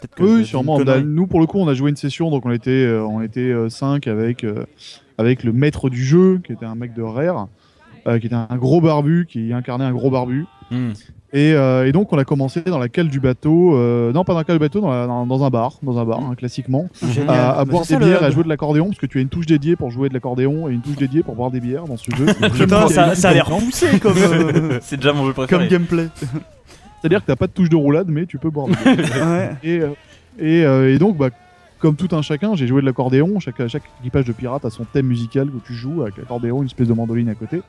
Peut-être que Oui, sûrement. a- nous, pour le coup, on a joué une session, donc on était, euh, on était 5 avec, euh, avec le maître du jeu, qui était un mec de Rare, euh, qui était un gros barbu, qui incarnait un gros barbu. euh. Et, euh, et donc, on a commencé dans la cale du bateau, euh, non, pas dans la cale du bateau, dans, la- dans, dans un bar, dans un bar, hein, classiquement, Génial. à, à Mais boire des bières et à jouer de l'accordéon, parce que tu as une touche dédiée pour jouer de l'accordéon et une touche dédiée pour boire des bières dans ce jeu. Putain, ça, ça a l'air poussé comme, euh, C'est déjà mon jeu comme gameplay. C'est-à-dire que t'as pas de touche de roulade, mais tu peux boire des bières. Ouais. Et, euh, et, euh, et donc, bah, comme tout un chacun, j'ai joué de l'accordéon. Chaque, chaque équipage de pirates a son thème musical que tu joues avec l'accordéon, une espèce de mandoline à côté.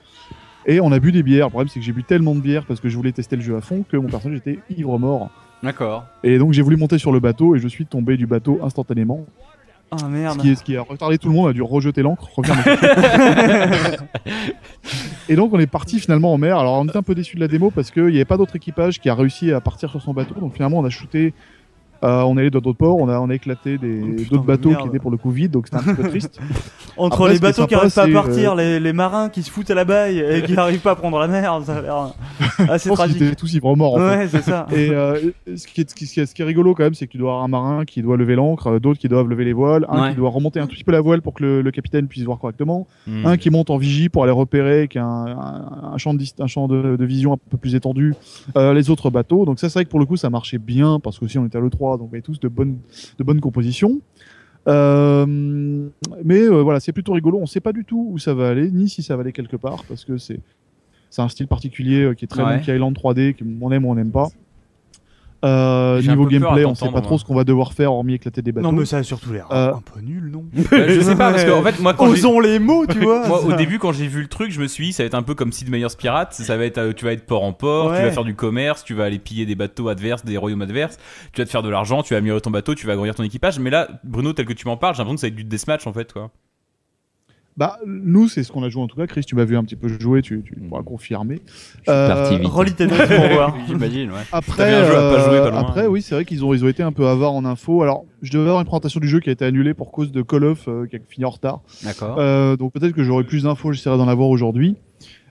Et on a bu des bières. Le problème, c'est que j'ai bu tellement de bières parce que je voulais tester le jeu à fond que mon personnage était ivre mort. D'accord. Et donc j'ai voulu monter sur le bateau et je suis tombé du bateau instantanément. Ah Ce merde. qui, est, ce qui a retardé tout le monde, on a dû rejeter l'encre. et donc on est parti finalement en mer. Alors on était un peu déçu de la démo parce qu'il n'y avait pas d'autre équipage qui a réussi à partir sur son bateau. Donc finalement on a shooté, euh, on est allé dans d'autres ports, on a, on a éclaté des Oh, d'autres bateaux merde. qui étaient pour le coup vides, donc c'était un petit peu triste. Entre Après, les bateaux qui sympa, arrivent pas à partir, euh, les, les marins qui se foutent à la baille et qui n'arrivent pas à prendre la mer, ça a l'air assez tragique. étaient tous ivres morts en fait. Ouais, c'est ça. Et euh, ce, qui est, ce, qui est, ce qui est rigolo quand même, c'est que tu dois avoir un marin qui doit lever l'ancre, euh, d'autres qui doivent lever les voiles, un Ouais. qui doit remonter un tout petit peu la voile pour que le, le capitaine puisse voir correctement, Hmm. un qui monte en vigie pour aller repérer, qui a un, un, un champ, de, dist- un champ de, de vision un peu plus étendu, euh, les autres bateaux. Donc ça, c'est vrai que pour le coup, ça marchait bien parce qu'aussi on était à l'E3, donc on avait tous de bonnes, de bonnes compositions. Euh, mais euh, voilà, c'est plutôt rigolo. On sait pas du tout où ça va aller, ni si ça va aller quelque part, parce que c'est c'est un style particulier euh, qui est très Ouais. Monkey Island 3D, qu'on aime ou on n'aime pas. Euh, niveau gameplay, on sait pas trop ce qu'on va devoir faire hormis éclater des bateaux. Non, mais ça a surtout l'air Euh, un peu nul, non Bah, je sais pas parce que en fait moi quand Osons les mots, tu vois. Moi, au début, quand j'ai vu le truc, je me suis dit, ça va être un peu comme Sid Meier's Pirates. Ça va être, euh, tu vas être port en port, tu vas faire du commerce, tu vas aller piller des bateaux adverses, des royaumes adverses, tu vas te faire de l'argent, tu vas améliorer ton bateau, tu vas agrandir ton équipage. Mais là, Bruno, tel que tu m'en parles, j'ai l'impression que ça va être du deathmatch en fait, quoi. Bah, nous, c'est ce qu'on a joué en tout cas. Chris, tu m'as vu un petit peu jouer, tu, tu pourras confirmer. Je suis parti vite. Relis tes notes pour voir. J'imagine, ouais. Après, T'avais un jeu à pas jouer, pas loin. après, oui, c'est vrai qu'ils ont, ils ont été un peu avares en info. Alors, je devais avoir une présentation du jeu qui a été annulée pour cause de Call of, euh, qui a fini en retard. D'accord. Euh, donc peut-être que j'aurai plus d'infos, j'essaierai d'en avoir aujourd'hui.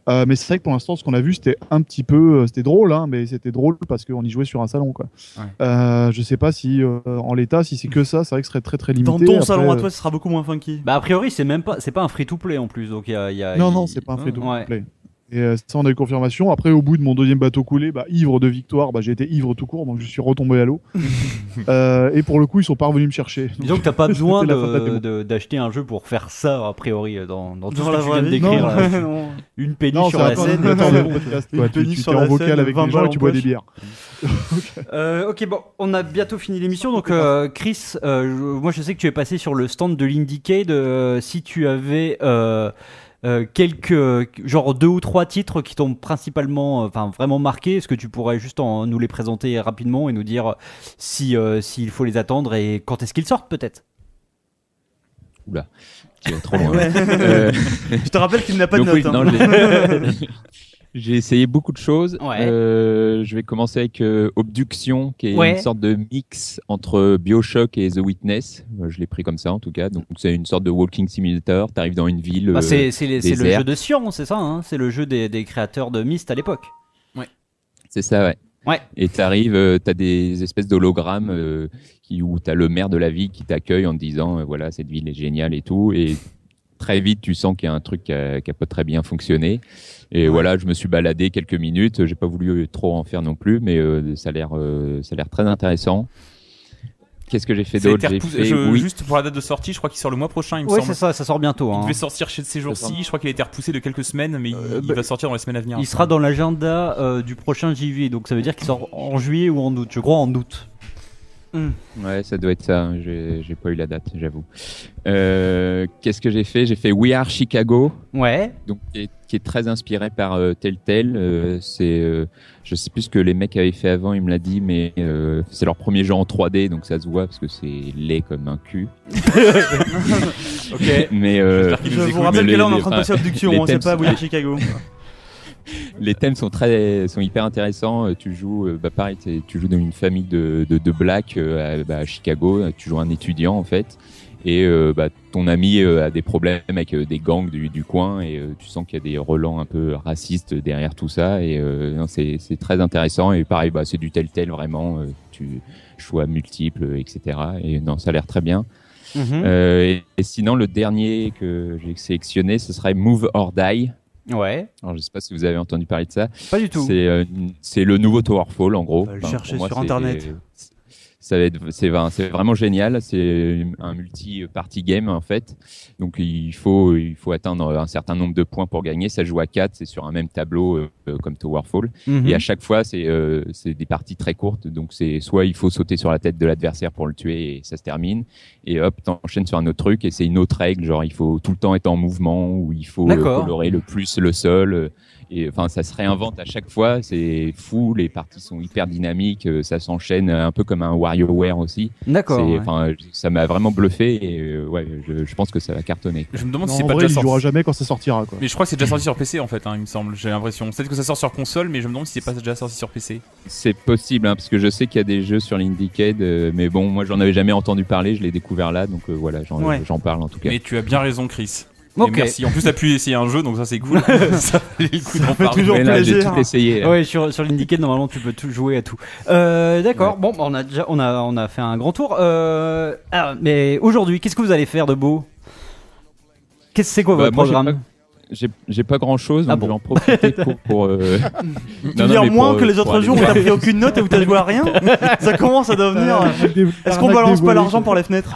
Euh, mais c'est vrai que pour l'instant, ce qu'on a vu, c'était un petit peu, euh, c'était drôle, hein, mais c'était drôle parce qu'on y jouait sur un salon, quoi. Ouais. Euh, je sais pas si euh, en l'état, si c'est que ça, c'est vrai que ce serait très très limité. Dans ton Après, salon à euh, toi, ce sera beaucoup moins funky. Bah a priori c'est même pas c'est pas un free to play en plus donc il y a, il y a- Non, il- non, c'est pas un free to Ouais. Et euh, ça, on a eu confirmation. Après, au bout de mon deuxième bateau coulé, bah, ivre de victoire, bah, j'ai été ivre tout court, donc je suis retombé à l'eau. euh, et pour le coup, ils sont pas revenus me chercher. Disons que t'as pas besoin d'acheter un jeu pour faire ça a priori dans, dans tout Dans ce la que tu viens de vie. décrire. Non. Une péniche Non, sur la scène. Une Tu, péniche sur la en vocal avec 20 les gens et tu bois des bières. Euh, ok, bon, on a bientôt fini l'émission. Donc, euh, Chris, euh, moi je sais que tu es passé sur le stand de l'Indiecade. euh, si tu avais euh, euh, quelques, genre deux ou trois titres qui t'ont principalement, euh, enfin vraiment marqué, est-ce que tu pourrais juste en- nous les présenter rapidement et nous dire si euh, s'il faut les attendre et quand est-ce qu'ils sortent peut-être? Oula, tu vas trop loin. Ouais. Euh, Je te rappelle qu'il n'a pas de notes. hein. j'ai- essayé beaucoup de choses. Ouais. Euh, je vais commencer avec euh, Obduction, qui est Ouais. une sorte de mix entre Bioshock et The Witness. Euh, Je l'ai pris comme ça, en tout cas. Donc, c'est une sorte de walking simulator. T'arrives dans une ville. Bah, euh, C'est c'est le jeu de Sion, c'est ça hein C'est le jeu des, des créateurs de Myst à l'époque. C'est ça, ouais. Ouais. Et t'arrives, euh, t'as des espèces d'hologrammes euh, qui où t'as le maire de la ville qui t'accueille en te disant, euh, voilà, cette ville est géniale et tout. Et très vite, tu sens qu'il y a un truc qui a, qui a pas très bien fonctionné. Et voilà, je me suis baladé quelques minutes. J'ai pas voulu trop en faire non plus, mais euh, ça a l'air, euh, ça a l'air très intéressant. Qu'est-ce que j'ai fait d'autre? oui. Juste pour la date de sortie, je crois qu'il sort le mois prochain, il me Oui, semble. c'est ça, ça sort bientôt. Il hein. devait sortir chez ces jours-ci. Je crois qu'il a été repoussé de quelques semaines, mais il, Euh, il bah, va sortir dans les semaines à venir. Il sera dans l'agenda euh, du prochain JV, donc ça veut dire qu'il sort en juillet ou en août. Je crois en août. Ouais, ça doit être ça. J'ai j'ai pas eu la date, j'avoue. Euh, Qu'est-ce que j'ai fait? J'ai fait We Are Chicago. Ouais. donc qui est, qui est très inspiré par euh, Telltale. Euh, c'est, euh, je sais plus ce que les mecs avaient fait avant, il me l'a dit, mais euh, c'est leur premier jeu en 3D, donc ça se voit parce que c'est laid comme un cul. Ok. Mais euh, Je vous rappelle que là, on est en train de passer à Abduction, on sait pas où est Chicago. les thèmes sont très, sont hyper intéressants. Euh, Tu joues, euh, bah pareil, tu joues dans une famille de de, de blacks euh, à, bah, à Chicago. Tu joues un étudiant en fait. Et euh, bah, ton ami a des problèmes avec des gangs du, du coin et euh, tu sens qu'il y a des relents un peu racistes derrière tout ça et euh, non, c'est c'est très intéressant et pareil bah c'est du tel vraiment euh, tu choix multiples etc et non ça a l'air très bien Mhm. Euh, et, et sinon le dernier que j'ai sélectionné ce serait Move or Die Ouais. alors je sais pas si vous avez entendu parler de ça Pas du tout. c'est euh, c'est le nouveau Towerfall en gros. On va le Enfin, chercher sur Internet. Ça va être, c'est vra- c'est vraiment génial. C'est un multi-party game en fait. Donc il faut il faut atteindre un certain nombre de points pour gagner. Ça joue à 4 c'est sur un même tableau euh, euh, comme Towerfall. Mhm. Et à chaque fois c'est euh, c'est des parties très courtes. Donc c'est soit il faut sauter sur la tête de l'adversaire pour le tuer et ça se termine. Et hop t'enchaînes sur un autre truc et c'est une autre règle genre il faut tout le temps être en mouvement ou il faut euh, colorer le plus le sol. Euh, et enfin ça se réinvente à chaque fois. C'est fou, les parties sont hyper dynamiques, euh, ça s'enchaîne un peu comme un WarioWare aussi. D'accord. Ouais. Ça m'a vraiment bluffé et euh, ouais, je, je pense que ça va cartonner. Je me demande Non, si c'est pas vrai, déjà il sorti. jouera jamais quand ça sortira. Quoi. Mais je crois que c'est déjà sorti sur PC en fait, hein, il me semble. J'ai l'impression. Peut-être que ça sort sur console, mais je me demande si c'est pas déjà sorti sur PC. C'est possible, hein, parce que je sais qu'il y a des jeux sur l'Indiecade, euh, mais bon, moi j'en avais jamais entendu parler, je l'ai découvert là, donc euh, voilà, j'en Ouais. j'en parle en tout cas. Mais tu as bien raison, Chris. Et Ok. merci. En plus, t'as pu essayer un jeu, donc ça c'est cool. ça valait le coup d'en parler. toujours Mais là, plaisir. tout essayé. hein. Ouais, sur, sur l'Indicate, normalement, tu peux tout jouer à tout. Euh, D'accord, bon, on a déjà on a, on a fait un grand tour. Euh, ah, mais aujourd'hui, qu'est-ce que vous allez faire de beau? Qu'est-ce c'est quoi Bah, votre moi, programme? pas- J'ai j'ai pas grand chose, Ah donc bon je vais en profiter pour. pour, euh, Tu non, dire moins pour, que euh, les autres jours où t'as pris aucune note et où t'as joué à rien? Ça commence à devenir. Est-ce qu'on balance pas l'argent par les fenêtres?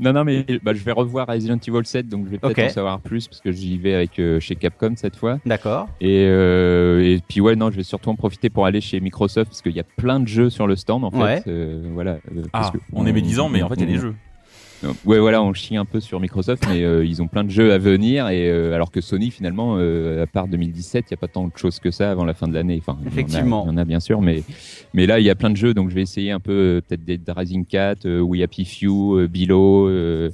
Non, non, mais bah, je vais revoir Resident Evil 7, donc je vais peut-être en savoir plus, parce que j'y vais avec euh, chez Capcom cette fois. D'accord. Et, euh, et puis ouais, non, je vais surtout en profiter pour aller chez Microsoft, parce qu'il y a plein de jeux sur le stand en fait. Euh, voilà. euh, parce Ah, que on est médisant, mais en fait, il y a des on- jeux. Ouais, voilà, on chie un peu sur Microsoft, mais euh, ils ont plein de jeux à venir, et euh, alors que Sony, finalement, euh, à part 2017, il n'y a pas tant de choses que ça avant la fin de l'année. Enfin, il y en a- Effectivement. Il y, en a bien sûr, mais, mais là, il y a plein de jeux, donc je vais essayer un peu, euh, peut-être Dead Rising 4, euh, We Happy Few, euh, Below, euh,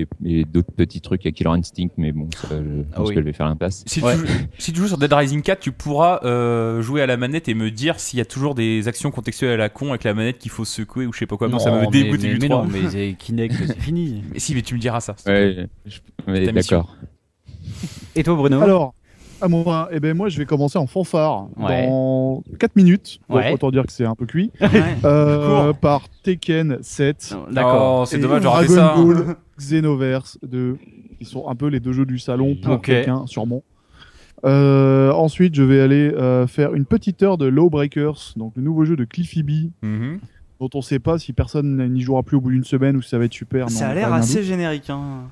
et, et d'autres petits trucs, a Killer Instinct, mais bon, ça, je Ah pense oui. que je vais faire l'impasse. Si, Ouais. tu, si tu joues sur Dead Rising 4, tu pourras euh, jouer à la manette et me dire s'il y a toujours des actions contextuelles à la con avec la manette qu'il faut secouer ou je sais pas quoi. Moi, ça Non, me dégoûte du mais 3. non, mais c'est Kinect, c'est fini. Mais si, mais tu me diras ça. Ouais, d'accord. Et toi, Bruno? Alors, à moi, eh ben moi, je vais commencer en fanfare Ouais. dans 4 minutes. Donc, Ouais. autant dire que c'est un peu cuit. Ouais. Euh, par Tekken 7. D'accord. Oh, c'est dommage Dragon ça. Ball Xenoverse 2. Qui sont un peu les deux jeux du salon pour quelqu'un, sûrement. Euh, ensuite, je vais aller euh, faire une petite heure de Lawbreakers, donc le nouveau jeu de Cliffy B, Mhm. dont on sait pas si personne n'y jouera plus au bout d'une semaine ou si ça va être super. Ça a l'air assez doute. générique. Hein.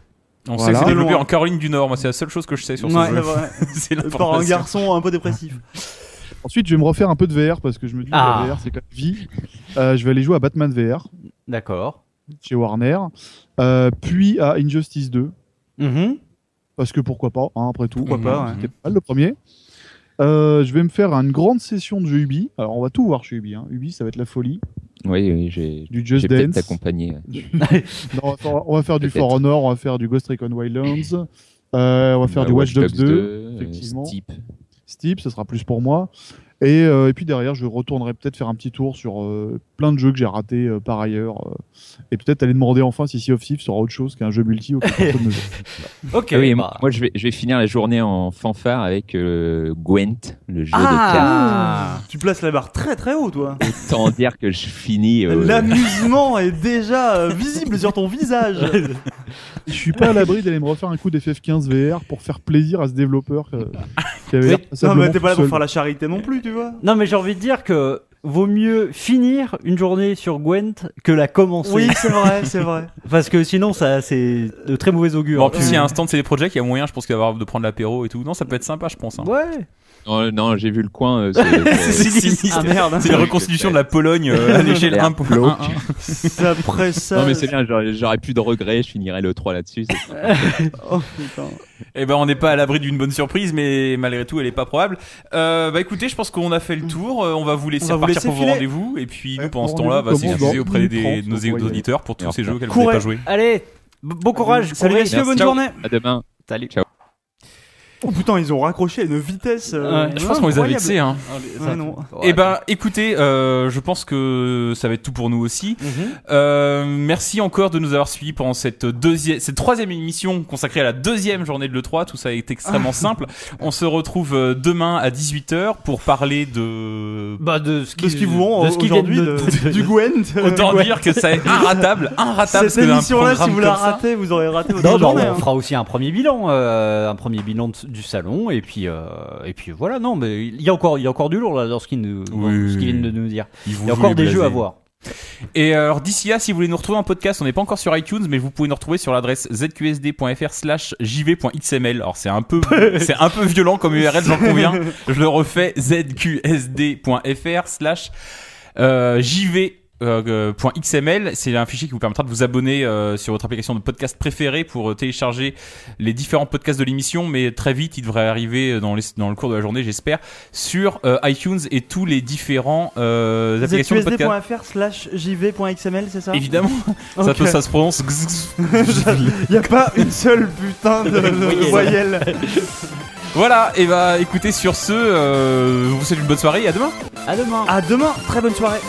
On sait que c'est développé en Caroline du Nord. Moi, c'est la seule chose que je sais sur ce jeu. c'est vrai. c'est Par un garçon un peu dépressif. Ensuite, je vais me refaire un peu de VR parce que je me dis Ah. que la VR c'est quand même vie. Euh, je vais aller jouer à Batman VR D'accord. chez Warner, euh, puis à Injustice 2 Mhm. parce que pourquoi pas, hein, après tout. Pourquoi pas. C'était pas mal le premier. Euh, je vais me faire une grande session de jeux Ubi. Alors on va tout voir chez Ubi. Hein. Ubi, ça va être la folie. Oui, oui, j'ai Du Just Dance. t'accompagner. Non, on, va faire, on va faire du. For Honor, on va faire du Ghost Recon Wildlands, euh, on va faire Bah, du Watch Dogs 2. euh, effectivement. Steep. Steep, ce sera plus pour moi. Et, euh, et puis derrière, je retournerai peut-être faire un petit tour sur euh, plein de jeux que j'ai ratés euh, par ailleurs. euh, et peut-être aller demander enfin si Sea of Thieves sera autre chose qu'un jeu multi joue. Ok. Ah oui, et bah. moi, moi, je vais, je vais finir la journée en fanfare avec euh, Gwent, le jeu Ah. Tu places la barre très très haut, toi. de cartes. Autant dire que je finis. euh, L'amusement est déjà visible sur ton visage. Je suis pas à l'abri d'aller me refaire un coup d'FF15 VR pour faire plaisir à ce développeur euh, qui avait Oui. Non, mais t'es pas là pour seul. faire la charité non plus, tu vois. Non, mais j'ai envie de dire que vaut mieux finir une journée sur Gwent que la commencer. Oui, c'est vrai, c'est vrai. Parce que sinon, ça, c'est de très mauvais augure. Bon, en plus, il y a un stand CD Projekt, il y a moyen, je pense, qu'il va y avoir de prendre l'apéro et tout. Non, ça peut être sympa, je pense. hein. Ouais. Non, non, j'ai vu le coin. euh, c'est-. Ah merde. C'est la reconstitution de la Pologne euh, à l'échelle L'air 1 pour glauque. 1. C'est après ça. Non mais c'est bien, j'aurais plus de regrets, je finirai le 3 là-dessus. c'est- Oh, putain. Eh ben, on n'est pas à l'abri d'une bonne surprise, mais malgré tout, elle est pas probable. Euh, bah écoutez, je pense qu'on a fait le tour. On va vous laisser On va vous partir laisser pour vos rendez-vous. Et puis, nous, pendant ce temps-là, bah, commence diffusé dans auprès des, 10h30, de nos on va auditeurs pour tous ces jeux auxquels vous n'avez pas joué. Allez, bon courage. Salut messieurs, bonne Ciao. journée. À demain. Salut. Oh putain, ils ont raccroché à une vitesse. euh, Ouais. Je pense qu'on les a vexés, hein. Ouais, non. Eh ben, écoutez, euh, je pense que ça va être tout pour nous aussi. Mhm. Euh, merci encore de nous avoir suivis pendant cette deuxième, cette troisième émission consacrée à la deuxième journée de l'E3. Tout ça est extrêmement simple. On se retrouve euh, demain à 18h pour parler de... Bah, de ce De ce qu'ils vous ont de ce qu'ils viennent aujourd'hui, de- du Gwent. Autant dire que ça est inratable, inratable. Cette émission-là, si vous la ratez, vous aurez raté votre Non, non, journée. on hein. fera aussi un premier bilan, euh, un premier bilan de- du salon, et puis euh, et puis voilà. Non, mais il y a encore il y a encore du lourd là dans ce qu'ils nous Oui. qu'ils viennent de nous dire. Il y a encore des jeux à voir. Et alors d'ici là, si vous voulez nous retrouver en podcast, on n'est pas encore sur iTunes, mais vous pouvez nous retrouver sur l'adresse zqsd.fr slash jv.xml. Alors c'est un peu, c'est un peu violent comme URL, j'en conviens. Je le refais zqsd.fr slash euh, euh, point .xml, c'est un fichier qui vous permettra de vous abonner euh, sur votre application de podcast préférée pour euh, télécharger les différents podcasts de l'émission, mais très vite, il devrait arriver dans, les, dans le cours de la journée, j'espère, sur euh, iTunes et tous les différents euh, applications de podcast. Slash jv.xml, c'est ça? Évidemment, ça, Ok. peut- ça se prononce. Il n'y a pas une seule putain de, de voyelle. voilà, et bah écoutez, sur ce, euh, je vous souhaite une bonne soirée et à demain. À demain. À demain, très bonne soirée.